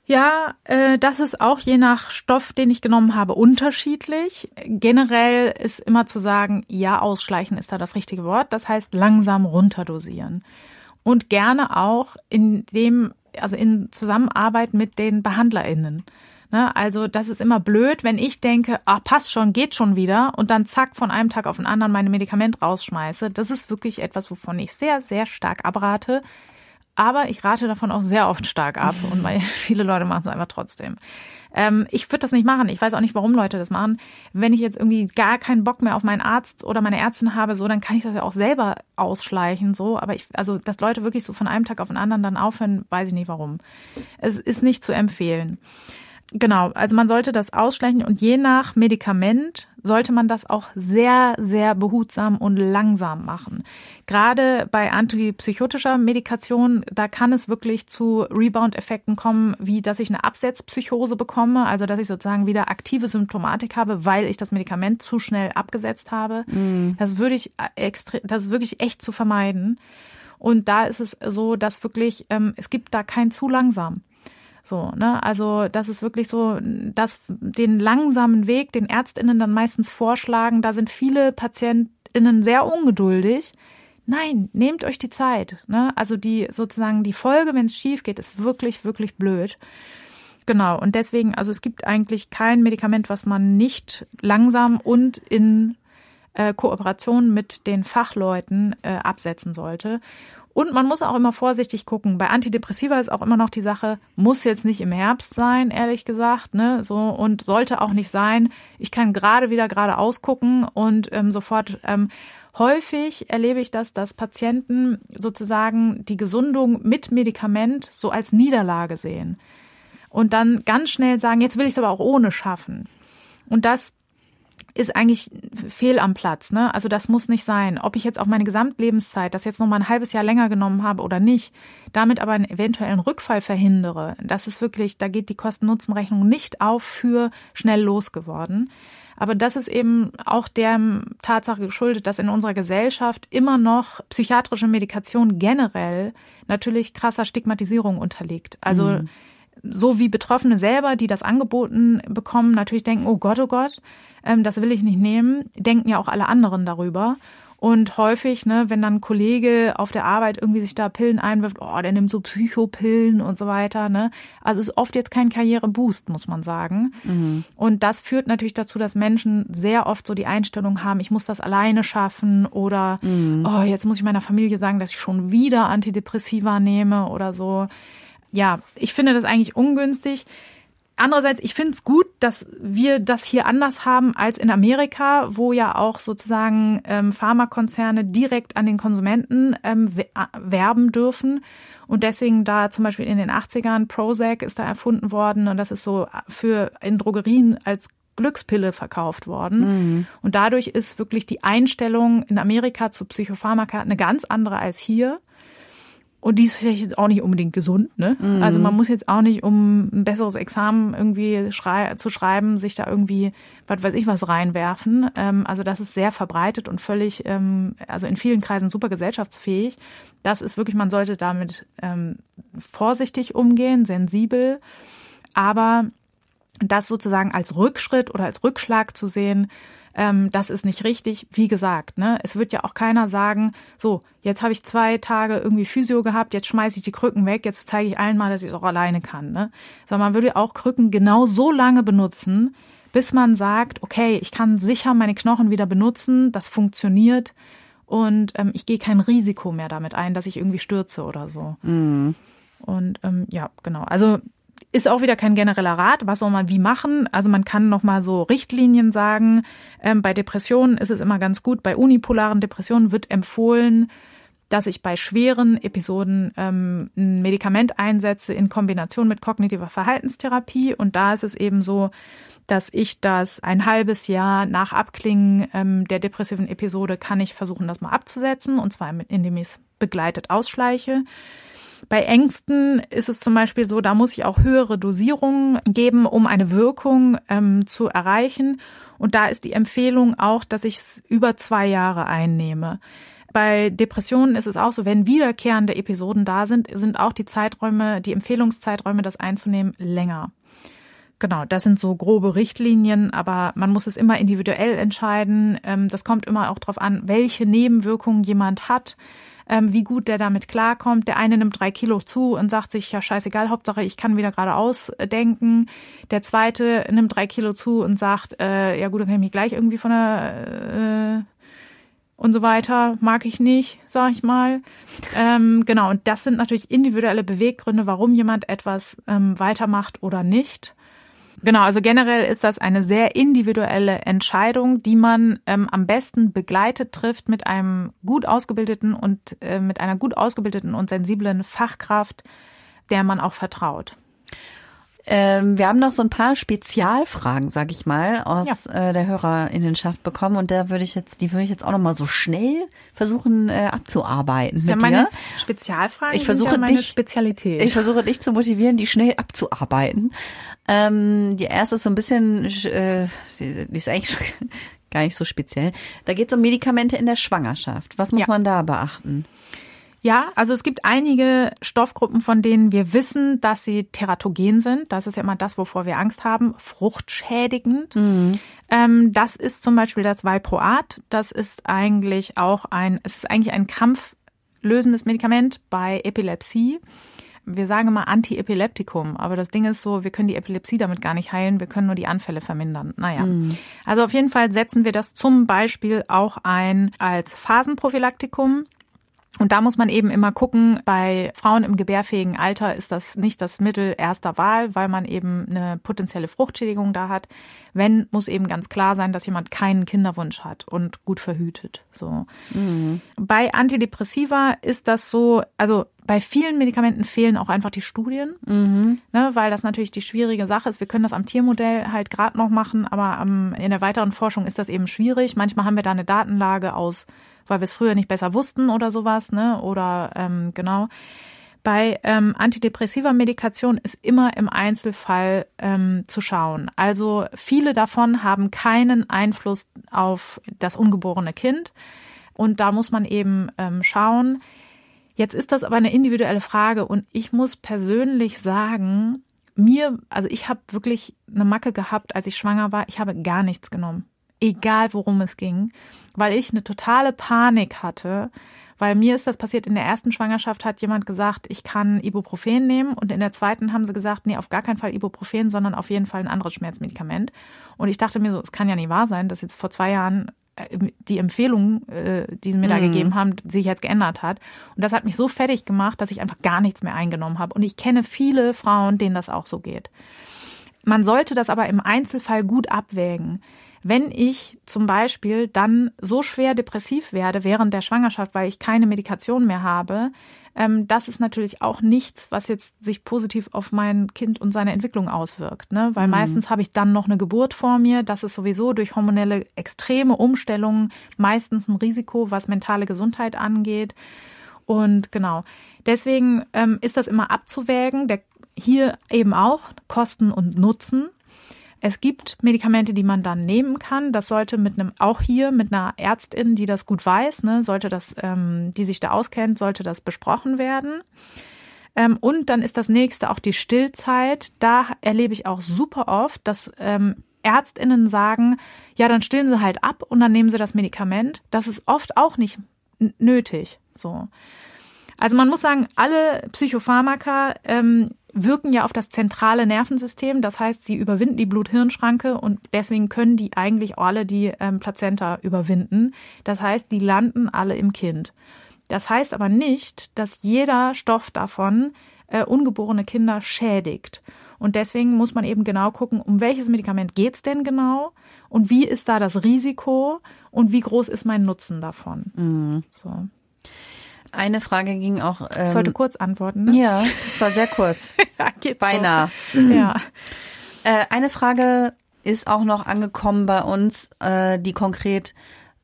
Ja, äh, das ist auch je nach Stoff, den ich genommen habe, unterschiedlich. Generell ist immer zu sagen, ja, ausschleichen ist da das richtige Wort. Das heißt langsam runterdosieren. Und gerne auch in dem, also in Zusammenarbeit mit den BehandlerInnen. Ne? Also das ist immer blöd, wenn ich denke, ah, passt schon, geht schon wieder und dann zack von einem Tag auf den anderen meine Medikament rausschmeiße. Das ist wirklich etwas, wovon ich sehr, sehr stark abrate aber ich rate davon auch sehr oft stark ab und viele Leute machen es einfach trotzdem. Ähm, ich würde das nicht machen. Ich weiß auch nicht, warum Leute das machen. Wenn ich jetzt irgendwie gar keinen Bock mehr auf meinen Arzt oder meine Ärztin habe, so, dann kann ich das ja auch selber ausschleichen, so. Aber ich, also, dass Leute wirklich so von einem Tag auf den anderen dann aufhören, weiß ich nicht warum. Es ist nicht zu empfehlen. Genau, also man sollte das ausschleichen und je nach Medikament sollte man das auch sehr, sehr behutsam und langsam machen. Gerade bei antipsychotischer Medikation, da kann es wirklich zu Rebound-Effekten kommen, wie dass ich eine Absetzpsychose bekomme, also dass ich sozusagen wieder aktive Symptomatik habe, weil ich das Medikament zu schnell abgesetzt habe. Mm. Das würde ich extrem, das ist wirklich echt zu vermeiden. Und da ist es so, dass wirklich, ähm, es gibt da kein zu langsam. So, ne? Also das ist wirklich so, dass den langsamen Weg den ÄrztInnen dann meistens vorschlagen. Da sind viele PatientInnen sehr ungeduldig. Nein, nehmt euch die Zeit. Ne? Also die sozusagen die Folge, wenn es schief geht, ist wirklich, wirklich blöd. Genau, und deswegen, also es gibt eigentlich kein Medikament, was man nicht langsam und in äh, Kooperation mit den Fachleuten äh, absetzen sollte. Und man muss auch immer vorsichtig gucken. Bei Antidepressiva ist auch immer noch die Sache, muss jetzt nicht im Herbst sein, ehrlich gesagt, ne, so und sollte auch nicht sein. Ich kann gerade wieder gerade ausgucken und ähm, sofort ähm, häufig erlebe ich das, dass Patienten sozusagen die Gesundung mit Medikament so als Niederlage sehen und dann ganz schnell sagen, jetzt will ich es aber auch ohne schaffen. Und das ist eigentlich fehl am Platz. Ne? Also das muss nicht sein. Ob ich jetzt auch meine Gesamtlebenszeit, das jetzt noch mal ein halbes Jahr länger genommen habe oder nicht, damit aber einen eventuellen Rückfall verhindere, das ist wirklich, da geht die Kosten-Nutzen-Rechnung nicht auf für schnell losgeworden. Aber das ist eben auch der Tatsache geschuldet, dass in unserer Gesellschaft immer noch psychiatrische Medikation generell natürlich krasser Stigmatisierung unterliegt. Also mhm. so wie Betroffene selber, die das angeboten bekommen, natürlich denken, oh Gott, oh Gott, ähm, das will ich nicht nehmen, denken ja auch alle anderen darüber. Und häufig, ne, wenn dann ein Kollege auf der Arbeit irgendwie sich da Pillen einwirft, oh, der nimmt so Psychopillen und so weiter, ne? Also ist oft jetzt kein Karriereboost, muss man sagen. Mhm. Und das führt natürlich dazu, dass Menschen sehr oft so die Einstellung haben, ich muss das alleine schaffen oder mhm. oh, jetzt muss ich meiner Familie sagen, dass ich schon wieder Antidepressiva nehme oder so. Ja, ich finde das eigentlich ungünstig. Andererseits, ich finde es gut, dass wir das hier anders haben als in Amerika, wo ja auch sozusagen ähm, Pharmakonzerne direkt an den Konsumenten ähm, werben dürfen. Und deswegen da zum Beispiel in den 80ern Prozac ist da erfunden worden und das ist so für in Drogerien als Glückspille verkauft worden. Mhm. Und dadurch ist wirklich die Einstellung in Amerika zu Psychopharmaka eine ganz andere als hier. Und die ist vielleicht jetzt auch nicht unbedingt gesund, ne? Mhm. Also man muss jetzt auch nicht, um ein besseres Examen irgendwie schrei zu schreiben, sich da irgendwie, was weiß ich was, reinwerfen. Ähm, also das ist sehr verbreitet und völlig, ähm, also in vielen Kreisen super gesellschaftsfähig. Das ist wirklich, man sollte damit ähm, vorsichtig umgehen, sensibel. Aber das sozusagen als Rückschritt oder als Rückschlag zu sehen, ähm, das ist nicht richtig. Wie gesagt, ne, es wird ja auch keiner sagen, so, jetzt habe ich zwei Tage irgendwie Physio gehabt, jetzt schmeiße ich die Krücken weg, jetzt zeige ich allen mal, dass ich es auch alleine kann. Ne? Sondern man würde auch Krücken genau so lange benutzen, bis man sagt, okay, ich kann sicher meine Knochen wieder benutzen, das funktioniert und ähm, ich gehe kein Risiko mehr damit ein, dass ich irgendwie stürze oder so. Mhm. Und ähm, ja, genau. Also ist auch wieder kein genereller Rat, was soll man wie machen. Also man kann nochmal so Richtlinien sagen. Ähm, bei Depressionen ist es immer ganz gut. Bei unipolaren Depressionen wird empfohlen, dass ich bei schweren Episoden ähm, ein Medikament einsetze in Kombination mit kognitiver Verhaltenstherapie. Und da ist es eben so, dass ich das ein halbes Jahr nach Abklingen ähm, der depressiven Episode kann ich versuchen, das mal abzusetzen. Und zwar indem ich es begleitet ausschleiche. Bei Ängsten ist es zum Beispiel so, da muss ich auch höhere Dosierungen geben, um eine Wirkung ähm, zu erreichen. Und da ist die Empfehlung auch, dass ich es über zwei Jahre einnehme. Bei Depressionen ist es auch so, wenn wiederkehrende Episoden da sind, sind auch die Zeiträume, die Empfehlungszeiträume, das einzunehmen, länger. Genau, das sind so grobe Richtlinien, aber man muss es immer individuell entscheiden. Ähm, das kommt immer auch darauf an, welche Nebenwirkungen jemand hat ähm, wie gut der damit klarkommt. Der eine nimmt drei Kilo zu und sagt sich, ja scheißegal, Hauptsache ich kann wieder geradeaus denken. Der zweite nimmt drei Kilo zu und sagt, äh, ja gut, dann kann ich mich gleich irgendwie von der und so weiter mag ich nicht, sag ich mal. Ähm, genau, und das sind natürlich individuelle Beweggründe, warum jemand etwas ähm, weitermacht oder nicht. Genau, also generell ist das eine sehr individuelle Entscheidung, die man ähm, am besten begleitet trifft mit einem gut ausgebildeten und äh, mit einer gut ausgebildeten und sensiblen Fachkraft, der man auch vertraut. Ähm, wir haben noch so ein paar Spezialfragen, sag ich mal, aus ja. äh, der Hörerinnenschaft bekommen und da würde ich jetzt, die würde ich jetzt auch noch mal so schnell versuchen äh, abzuarbeiten. Das ist ja meine. Spezialfragen. Ich versuche ja meine dich, Spezialität. Ich versuche dich zu motivieren, die schnell abzuarbeiten. Ähm, die erste ist so ein bisschen, äh, die ist eigentlich gar nicht so speziell. Da geht es um Medikamente in der Schwangerschaft. Was muss ja. man da beachten? Ja, also es gibt einige Stoffgruppen, von denen wir wissen, dass sie teratogen sind. Das ist ja immer das, wovor wir Angst haben, fruchtschädigend. Mhm. Ähm, das ist zum Beispiel das Valproat. Das ist eigentlich auch ein, es ist eigentlich ein kampflösendes Medikament bei Epilepsie. Wir sagen immer Antiepileptikum, aber das Ding ist so, wir können die Epilepsie damit gar nicht heilen, wir können nur die Anfälle vermindern. Naja. Mhm. Also auf jeden Fall setzen wir das zum Beispiel auch ein als Phasenprophylaktikum. Und da muss man eben immer gucken, bei Frauen im gebärfähigen Alter ist das nicht das Mittel erster Wahl, weil man eben eine potenzielle Fruchtschädigung da hat. Wenn, muss eben ganz klar sein, dass jemand keinen Kinderwunsch hat und gut verhütet. So. Mhm. Bei Antidepressiva ist das so, also bei vielen Medikamenten fehlen auch einfach die Studien, mhm. ne, weil das natürlich die schwierige Sache ist. Wir können das am Tiermodell halt gerade noch machen, aber um, in der weiteren Forschung ist das eben schwierig. Manchmal haben wir da eine Datenlage aus weil wir es früher nicht besser wussten oder sowas, ne? Oder ähm, genau. Bei ähm, antidepressiver Medikation ist immer im Einzelfall ähm, zu schauen. Also viele davon haben keinen Einfluss auf das ungeborene Kind. Und da muss man eben ähm, schauen. Jetzt ist das aber eine individuelle Frage und ich muss persönlich sagen, mir, also ich habe wirklich eine Macke gehabt, als ich schwanger war. Ich habe gar nichts genommen egal worum es ging, weil ich eine totale Panik hatte, weil mir ist das passiert, in der ersten Schwangerschaft hat jemand gesagt, ich kann Ibuprofen nehmen und in der zweiten haben sie gesagt, nee, auf gar keinen Fall Ibuprofen, sondern auf jeden Fall ein anderes Schmerzmedikament. Und ich dachte mir so, es kann ja nicht wahr sein, dass jetzt vor zwei Jahren äh, die Empfehlung, äh, die sie mir da mhm. gegeben haben, sich jetzt geändert hat. Und das hat mich so fertig gemacht, dass ich einfach gar nichts mehr eingenommen habe. Und ich kenne viele Frauen, denen das auch so geht. Man sollte das aber im Einzelfall gut abwägen. Wenn ich zum Beispiel dann so schwer depressiv werde während der Schwangerschaft, weil ich keine Medikation mehr habe, ähm, das ist natürlich auch nichts, was jetzt sich positiv auf mein Kind und seine Entwicklung auswirkt. Ne? Weil mhm. meistens habe ich dann noch eine Geburt vor mir. Das ist sowieso durch hormonelle extreme Umstellungen meistens ein Risiko, was mentale Gesundheit angeht. Und genau, deswegen ähm, ist das immer abzuwägen. Der, hier eben auch Kosten und Nutzen. Es gibt Medikamente, die man dann nehmen kann. Das sollte mit einem, auch hier mit einer Ärztin, die das gut weiß, ne, sollte das, ähm, die sich da auskennt, sollte das besprochen werden. Ähm, und dann ist das nächste auch die Stillzeit. Da erlebe ich auch super oft, dass ähm, Ärztinnen sagen, ja, dann stillen sie halt ab und dann nehmen sie das Medikament. Das ist oft auch nicht nötig. So. Also man muss sagen, alle Psychopharmaka ähm, wirken ja auf das zentrale Nervensystem. Das heißt, sie überwinden die Blut-Hirn-Schranke und deswegen können die eigentlich alle die ähm, Plazenta überwinden. Das heißt, die landen alle im Kind. Das heißt aber nicht, dass jeder Stoff davon äh, ungeborene Kinder schädigt. Und deswegen muss man eben genau gucken, um welches Medikament geht's denn genau und wie ist da das Risiko und wie groß ist mein Nutzen davon. Mhm. So. Eine Frage ging auch. Ähm, ich sollte kurz antworten. Ne? Ja, das war sehr kurz. ja, Beinahe. So. Ja. Äh, eine Frage ist auch noch angekommen bei uns, äh, die konkret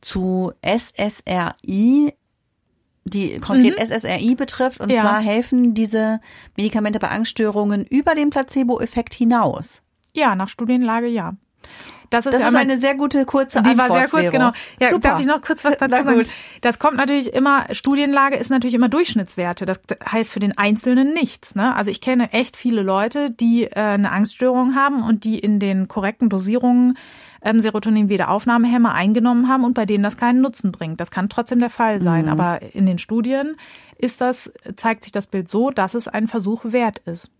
zu SSRI, die konkret mhm. SSRI betrifft. Und ja. zwar helfen diese Medikamente bei Angststörungen über den Placebo-Effekt hinaus. Ja, nach Studienlage ja. Das ist, das ist eine sehr gute kurze die Antwort. Die war sehr kurz, Vero. genau. Ja, Super. darf ich noch kurz was dazu sagen? Das kommt natürlich immer, Studienlage ist natürlich immer Durchschnittswerte. Das heißt für den Einzelnen nichts. Ne? Also ich kenne echt viele Leute, die äh, eine Angststörung haben und die in den korrekten Dosierungen ähm, Serotonin-Wiederaufnahmehämmer eingenommen haben und bei denen das keinen Nutzen bringt. Das kann trotzdem der Fall sein. Mhm. Aber in den Studien ist das, zeigt sich das Bild so, dass es ein Versuch wert ist.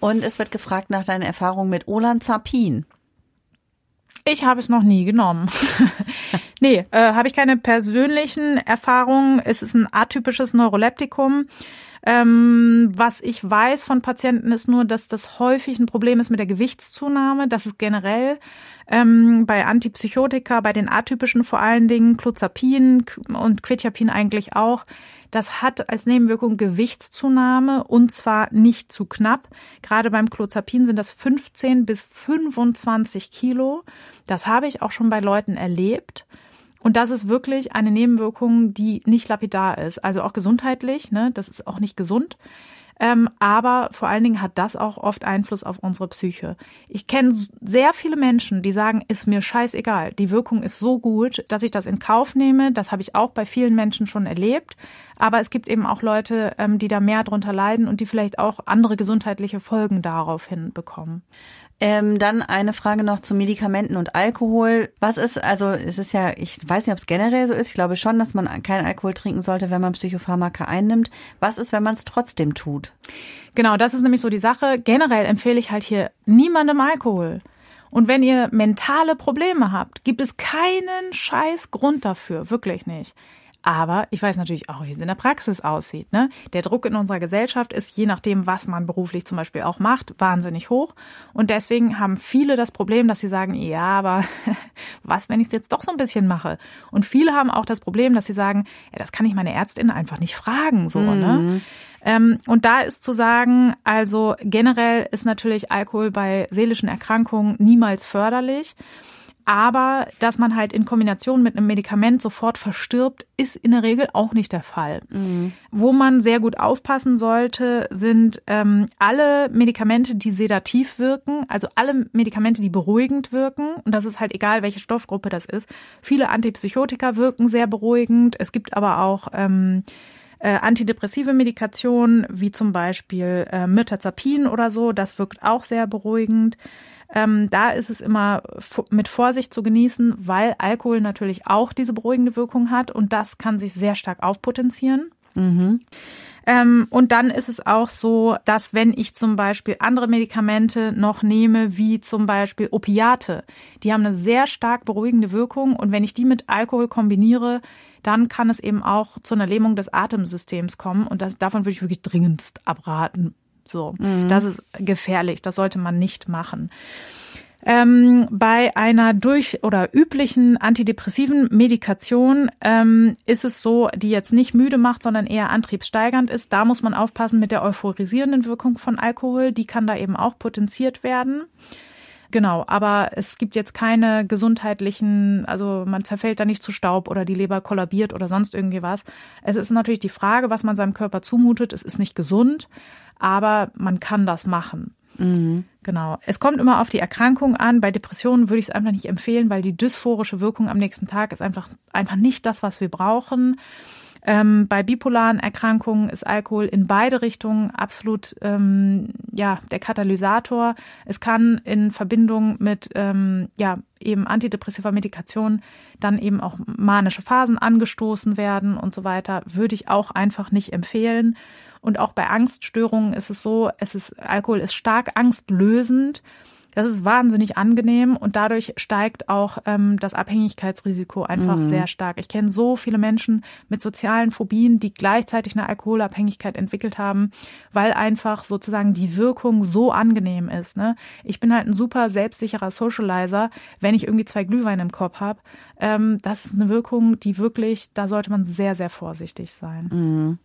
Und es wird gefragt nach deiner Erfahrung mit Olanzapin. Ich habe es noch nie genommen. Nee, äh, habe ich keine persönlichen Erfahrungen. Es ist ein atypisches Neuroleptikum. Ähm, was ich weiß von Patienten ist nur, dass das häufig ein Problem ist mit der Gewichtszunahme. Das ist generell ähm, bei Antipsychotika, bei den atypischen vor allen Dingen, Clozapin und Quetiapin eigentlich auch. Das hat als Nebenwirkung Gewichtszunahme und zwar nicht zu knapp. Gerade beim Clozapin sind das 15 bis 25 Kilo. Das habe ich auch schon bei Leuten erlebt. Und das ist wirklich eine Nebenwirkung, die nicht lapidar ist. Also auch gesundheitlich, ne? Das ist auch nicht gesund. Ähm, aber vor allen Dingen hat das auch oft Einfluss auf unsere Psyche. Ich kenne sehr viele Menschen, die sagen, ist mir scheißegal. Die Wirkung ist so gut, dass ich das in Kauf nehme. Das habe ich auch bei vielen Menschen schon erlebt. Aber es gibt eben auch Leute, ähm, die da mehr drunter leiden und die vielleicht auch andere gesundheitliche Folgen daraufhin bekommen. Ähm, dann eine Frage noch zu Medikamenten und Alkohol. Was ist, also es ist ja, ich weiß nicht, ob es generell so ist, ich glaube schon, dass man keinen Alkohol trinken sollte, wenn man Psychopharmaka einnimmt. Was ist, wenn man es trotzdem tut? Genau, das ist nämlich so die Sache. Generell empfehle ich halt hier niemandem Alkohol. Und wenn ihr mentale Probleme habt, gibt es keinen scheiß Grund dafür, wirklich nicht. Aber ich weiß natürlich auch, wie es in der Praxis aussieht. Ne? Der Druck in unserer Gesellschaft ist, je nachdem, was man beruflich zum Beispiel auch macht, wahnsinnig hoch. Und deswegen haben viele das Problem, dass sie sagen, ja, aber was, wenn ich es jetzt doch so ein bisschen mache? Und viele haben auch das Problem, dass sie sagen, ja, das kann ich meine Ärztin einfach nicht fragen. So, ne? mhm. ne? Und da ist zu sagen, also generell ist natürlich Alkohol bei seelischen Erkrankungen niemals förderlich. Aber dass man halt in Kombination mit einem Medikament sofort verstirbt, ist in der Regel auch nicht der Fall. Mhm. Wo man sehr gut aufpassen sollte, sind ähm, alle Medikamente, die sedativ wirken, also alle Medikamente, die beruhigend wirken. Und das ist halt egal, welche Stoffgruppe das ist. Viele Antipsychotika wirken sehr beruhigend. Es gibt aber auch ähm, äh, antidepressive Medikationen, wie zum Beispiel äh, Mirtazapin oder so. Das wirkt auch sehr beruhigend. Ähm, da ist es immer mit Vorsicht zu genießen, weil Alkohol natürlich auch diese beruhigende Wirkung hat und das kann sich sehr stark aufpotenzieren. Mhm. Ähm, und dann ist es auch so, dass wenn ich zum Beispiel andere Medikamente noch nehme, wie zum Beispiel Opiate, die haben eine sehr stark beruhigende Wirkung und wenn ich die mit Alkohol kombiniere, dann kann es eben auch zu einer Lähmung des Atemsystems kommen und das, davon würde ich wirklich dringendst abraten. So, mhm. das ist gefährlich. Das sollte man nicht machen. Ähm, bei einer durch oder üblichen antidepressiven Medikation ähm, ist es so, die jetzt nicht müde macht, sondern eher antriebssteigernd ist. Da muss man aufpassen mit der euphorisierenden Wirkung von Alkohol. Die kann da eben auch potenziert werden. Genau, aber es gibt jetzt keine gesundheitlichen, also man zerfällt da nicht zu Staub oder die Leber kollabiert oder sonst irgendwie was. Es ist natürlich die Frage, was man seinem Körper zumutet. Es ist nicht gesund aber man kann das machen. Mhm. Genau. Es kommt immer auf die Erkrankung an. Bei Depressionen würde ich es einfach nicht empfehlen, weil die dysphorische Wirkung am nächsten Tag ist einfach, einfach nicht das, was wir brauchen. Ähm, bei bipolaren Erkrankungen ist Alkohol in beide Richtungen absolut ähm, ja der Katalysator. Es kann in Verbindung mit ähm, ja eben antidepressiver Medikation dann eben auch manische Phasen angestoßen werden und so weiter. Würde ich auch einfach nicht empfehlen. Und auch bei Angststörungen ist es so, es ist, Alkohol ist stark angstlösend. Das ist wahnsinnig angenehm und dadurch steigt auch ähm, das Abhängigkeitsrisiko einfach mhm. sehr stark. Ich kenne so viele Menschen mit sozialen Phobien, die gleichzeitig eine Alkoholabhängigkeit entwickelt haben, weil einfach sozusagen die Wirkung so angenehm ist. Ne? Ich bin halt ein super selbstsicherer Socializer, wenn ich irgendwie zwei Glühwein im Kopf habe. Ähm, das ist eine Wirkung, die wirklich, da sollte man sehr, sehr vorsichtig sein. Mhm.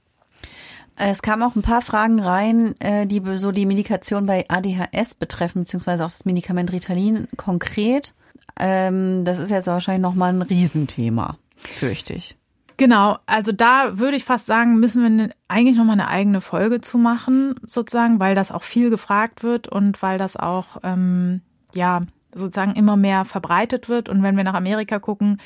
Es kamen auch ein paar Fragen rein, äh, die so die Medikation bei ADHS betreffen, beziehungsweise auch das Medikament Ritalin konkret. Ähm, das ist jetzt wahrscheinlich nochmal ein Riesenthema, fürchte ich. Genau, also da würde ich fast sagen, müssen wir ne, eigentlich nochmal eine eigene Folge zu machen, sozusagen, weil das auch viel gefragt wird und weil das auch, ähm, ja, sozusagen immer mehr verbreitet wird. Und wenn wir nach Amerika gucken,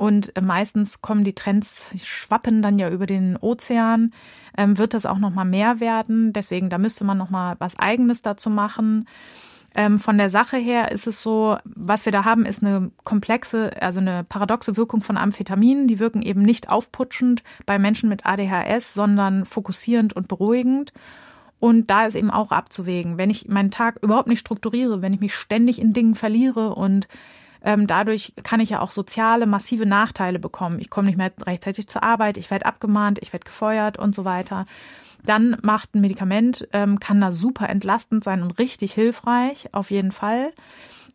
und meistens kommen die Trends, schwappen dann ja über den Ozean, ähm, wird das auch noch mal mehr werden. Deswegen, da müsste man noch mal was Eigenes dazu machen. Ähm, von der Sache her ist es so, was wir da haben, ist eine komplexe, also eine paradoxe Wirkung von Amphetaminen. Die wirken eben nicht aufputschend bei Menschen mit ADHS, sondern fokussierend und beruhigend. Und da ist eben auch abzuwägen, wenn ich meinen Tag überhaupt nicht strukturiere, wenn ich mich ständig in Dingen verliere und Ähm, dadurch kann ich ja auch soziale, massive Nachteile bekommen. Ich komme nicht mehr rechtzeitig zur Arbeit, ich werde abgemahnt, ich werde gefeuert und so weiter. Dann macht ein Medikament, ähm, kann da super entlastend sein und richtig hilfreich, auf jeden Fall.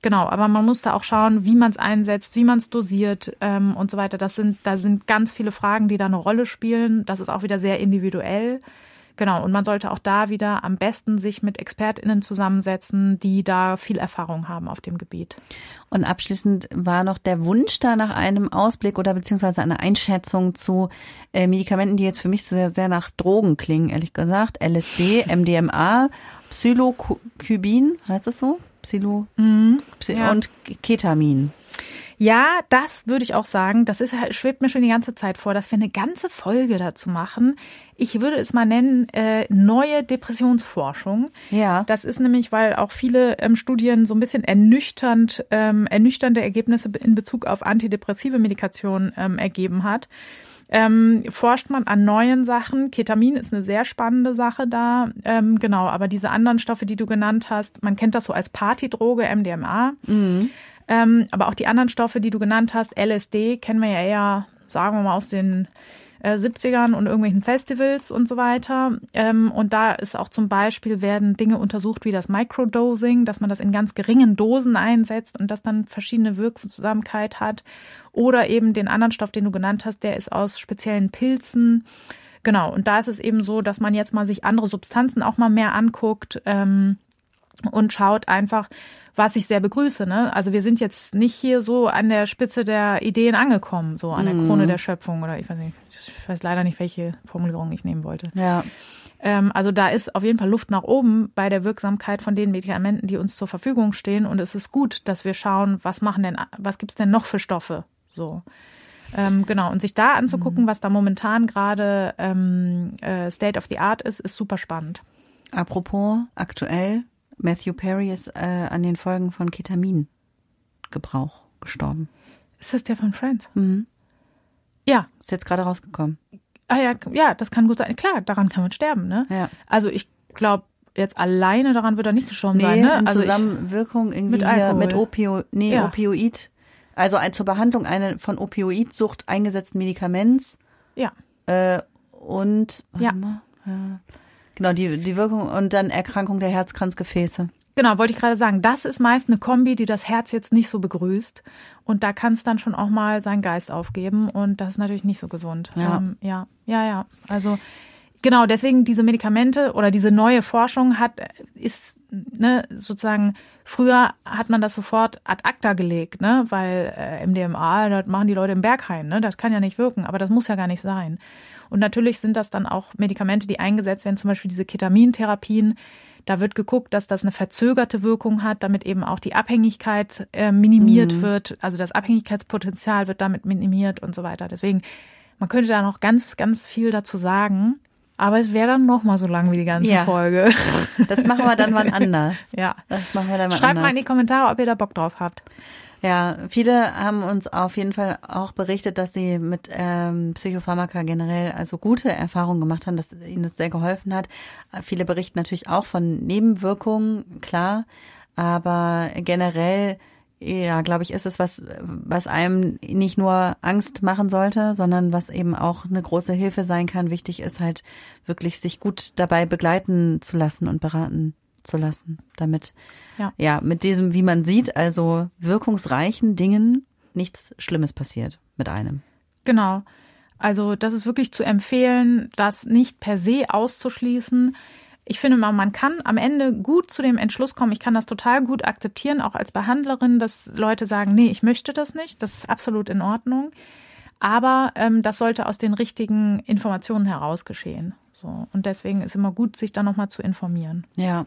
Genau, aber man muss da auch schauen, wie man es einsetzt, wie man es dosiert ähm, und so weiter. Das sind, da sind ganz viele Fragen, die da eine Rolle spielen. Das ist auch wieder sehr individuell. Genau, und man sollte auch da wieder am besten sich mit ExpertInnen zusammensetzen, die da viel Erfahrung haben auf dem Gebiet. Und abschließend war noch der Wunsch da nach einem Ausblick oder beziehungsweise einer Einschätzung zu äh, Medikamenten, die jetzt für mich sehr, sehr nach Drogen klingen, ehrlich gesagt. LSD, MDMA, Psilocybin, heißt das so? Psilo mhm, ja. und Ketamin. Ja, das würde ich auch sagen. Das ist, schwebt mir schon die ganze Zeit vor, dass wir eine ganze Folge dazu machen. Ich würde es mal nennen, äh, neue Depressionsforschung. Ja. Das ist nämlich, weil auch viele ähm, Studien so ein bisschen ernüchternd, ähm, ernüchternde Ergebnisse in Bezug auf antidepressive Medikation ähm, ergeben hat. Ähm, forscht man an neuen Sachen. Ketamin ist eine sehr spannende Sache da. Ähm, genau, aber diese anderen Stoffe, die du genannt hast, man kennt das so als Partydroge, MDMA. Mhm. Ähm, aber auch die anderen Stoffe, die du genannt hast, LSD, kennen wir ja eher, sagen wir mal, aus den äh, 70ern und irgendwelchen Festivals und so weiter. Ähm, und da ist auch zum Beispiel werden Dinge untersucht wie das Microdosing, dass man das in ganz geringen Dosen einsetzt und das dann verschiedene Wirksamkeit hat. Oder eben den anderen Stoff, den du genannt hast, der ist aus speziellen Pilzen. Genau, und da ist es eben so, dass man jetzt mal sich andere Substanzen auch mal mehr anguckt ähm, und schaut einfach, was ich sehr begrüße. Ne? Also wir sind jetzt nicht hier so an der Spitze der Ideen angekommen, so an der Krone mhm. der Schöpfung oder ich weiß nicht, ich weiß leider nicht, welche Formulierung ich nehmen wollte. Ja. Ähm, also da ist auf jeden Fall Luft nach oben bei der Wirksamkeit von den Medikamenten, die uns zur Verfügung stehen. Und es ist gut, dass wir schauen, was machen denn, was gibt's denn noch für Stoffe? So. Ähm, genau, und sich da anzugucken, mhm. was da momentan gerade ähm, äh, State of the Art ist, ist super spannend. Apropos aktuell, Matthew Perry ist äh, an den Folgen von Ketamingebrauch gestorben. Ist das der von Friends? Mhm. Ja. Ist jetzt gerade rausgekommen. Ah ja, ja, das kann gut sein. Klar, daran kann man sterben, ne? Ja. Also ich glaube, jetzt alleine daran wird er nicht gestorben nee, sein, ne? In also Zusammenwirkung ich, irgendwie mit, Alkohol. mit Opio, nee, ja. Opioid. Also ein, zur Behandlung einer von Opioidsucht eingesetzten Medikaments. Ja. Äh, und ja. Mal, ja. Genau, die, die Wirkung und dann Erkrankung der Herzkranzgefäße. Genau, wollte ich gerade sagen. Das ist meist eine Kombi, die das Herz jetzt nicht so begrüßt. Und da kann es dann schon auch mal seinen Geist aufgeben. Und das ist natürlich nicht so gesund. Ja, ähm, ja, ja. ja. Also genau, deswegen diese Medikamente oder diese neue Forschung hat, ist ne, sozusagen, früher hat man das sofort ad acta gelegt, ne? Weil äh, MDMA, das machen die Leute im Berghain, ne? Das kann ja nicht wirken, aber das muss ja gar nicht sein. Und natürlich sind das dann auch Medikamente, die eingesetzt werden, zum Beispiel diese Ketamintherapien. Da wird geguckt, dass das eine verzögerte Wirkung hat, damit eben auch die Abhängigkeit äh, minimiert mhm. wird. Also das Abhängigkeitspotenzial wird damit minimiert und so weiter. Deswegen, man könnte da noch ganz, ganz viel dazu sagen. Aber es wäre dann noch mal so lang wie die ganze ja. Folge. Das machen wir dann mal anders. Ja. Das machen wir dann mal Schreibt anders. mal in die Kommentare, ob ihr da Bock drauf habt. Ja, viele haben uns auf jeden Fall auch berichtet, dass sie mit ähm, Psychopharmaka generell also gute Erfahrungen gemacht haben, dass ihnen das sehr geholfen hat. Viele berichten natürlich auch von Nebenwirkungen, klar, aber generell ja, glaube ich, ist es was, was einem nicht nur Angst machen sollte, sondern was eben auch eine große Hilfe sein kann. Wichtig ist halt wirklich, sich gut dabei begleiten zu lassen und beraten zu lassen, damit ja, ja mit diesem, wie man sieht, also wirkungsreichen Dingen nichts Schlimmes passiert mit einem. Genau. Also das ist wirklich zu empfehlen, das nicht per se auszuschließen. Ich finde mal, man kann am Ende gut zu dem Entschluss kommen. Ich kann das total gut akzeptieren, auch als Behandlerin, dass Leute sagen, nee, ich möchte das nicht. Das ist absolut in Ordnung. Aber ähm, das sollte aus den richtigen Informationen heraus geschehen. So und deswegen ist immer gut, sich da nochmal zu informieren. Ja,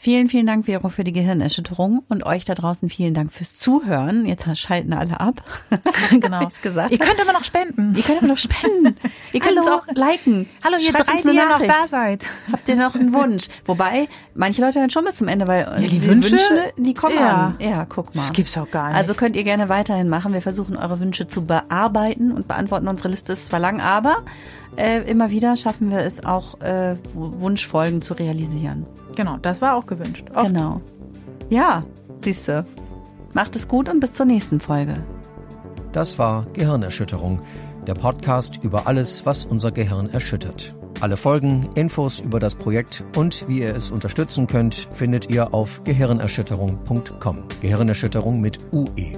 Vielen, vielen Dank, Vero, für die Gehirnerschütterung und euch da draußen vielen Dank fürs Zuhören. Jetzt schalten alle ab. genau. gesagt. Ihr könnt aber noch spenden. Ihr könnt aber noch spenden. Ihr könnt Hallo. uns auch liken. Hallo, ihr Schreibt drei, die ihr noch da seid. Habt ihr noch einen Wunsch? Wobei, manche Leute hören schon bis zum Ende, weil Ja, die die Wünsche? die kommen Ja. an. Ja, guck mal. Das gibt's auch gar nicht. Also könnt ihr gerne weiterhin machen. Wir versuchen eure Wünsche zu bearbeiten und beantworten. Unsere Liste ist zwar lang, aber äh, immer wieder schaffen wir es auch, äh, Wunschfolgen zu realisieren. genau, das war auch gewünscht. Oft. Genau. Ja, siehst du. Macht es gut und bis zur nächsten Folge. Das war Gehirnerschütterung, der Podcast über alles, was unser Gehirn erschüttert. Alle Folgen, Infos über das Projekt und wie ihr es unterstützen könnt, findet ihr auf gehirnerschütterung.com. Gehirnerschütterung mit UE.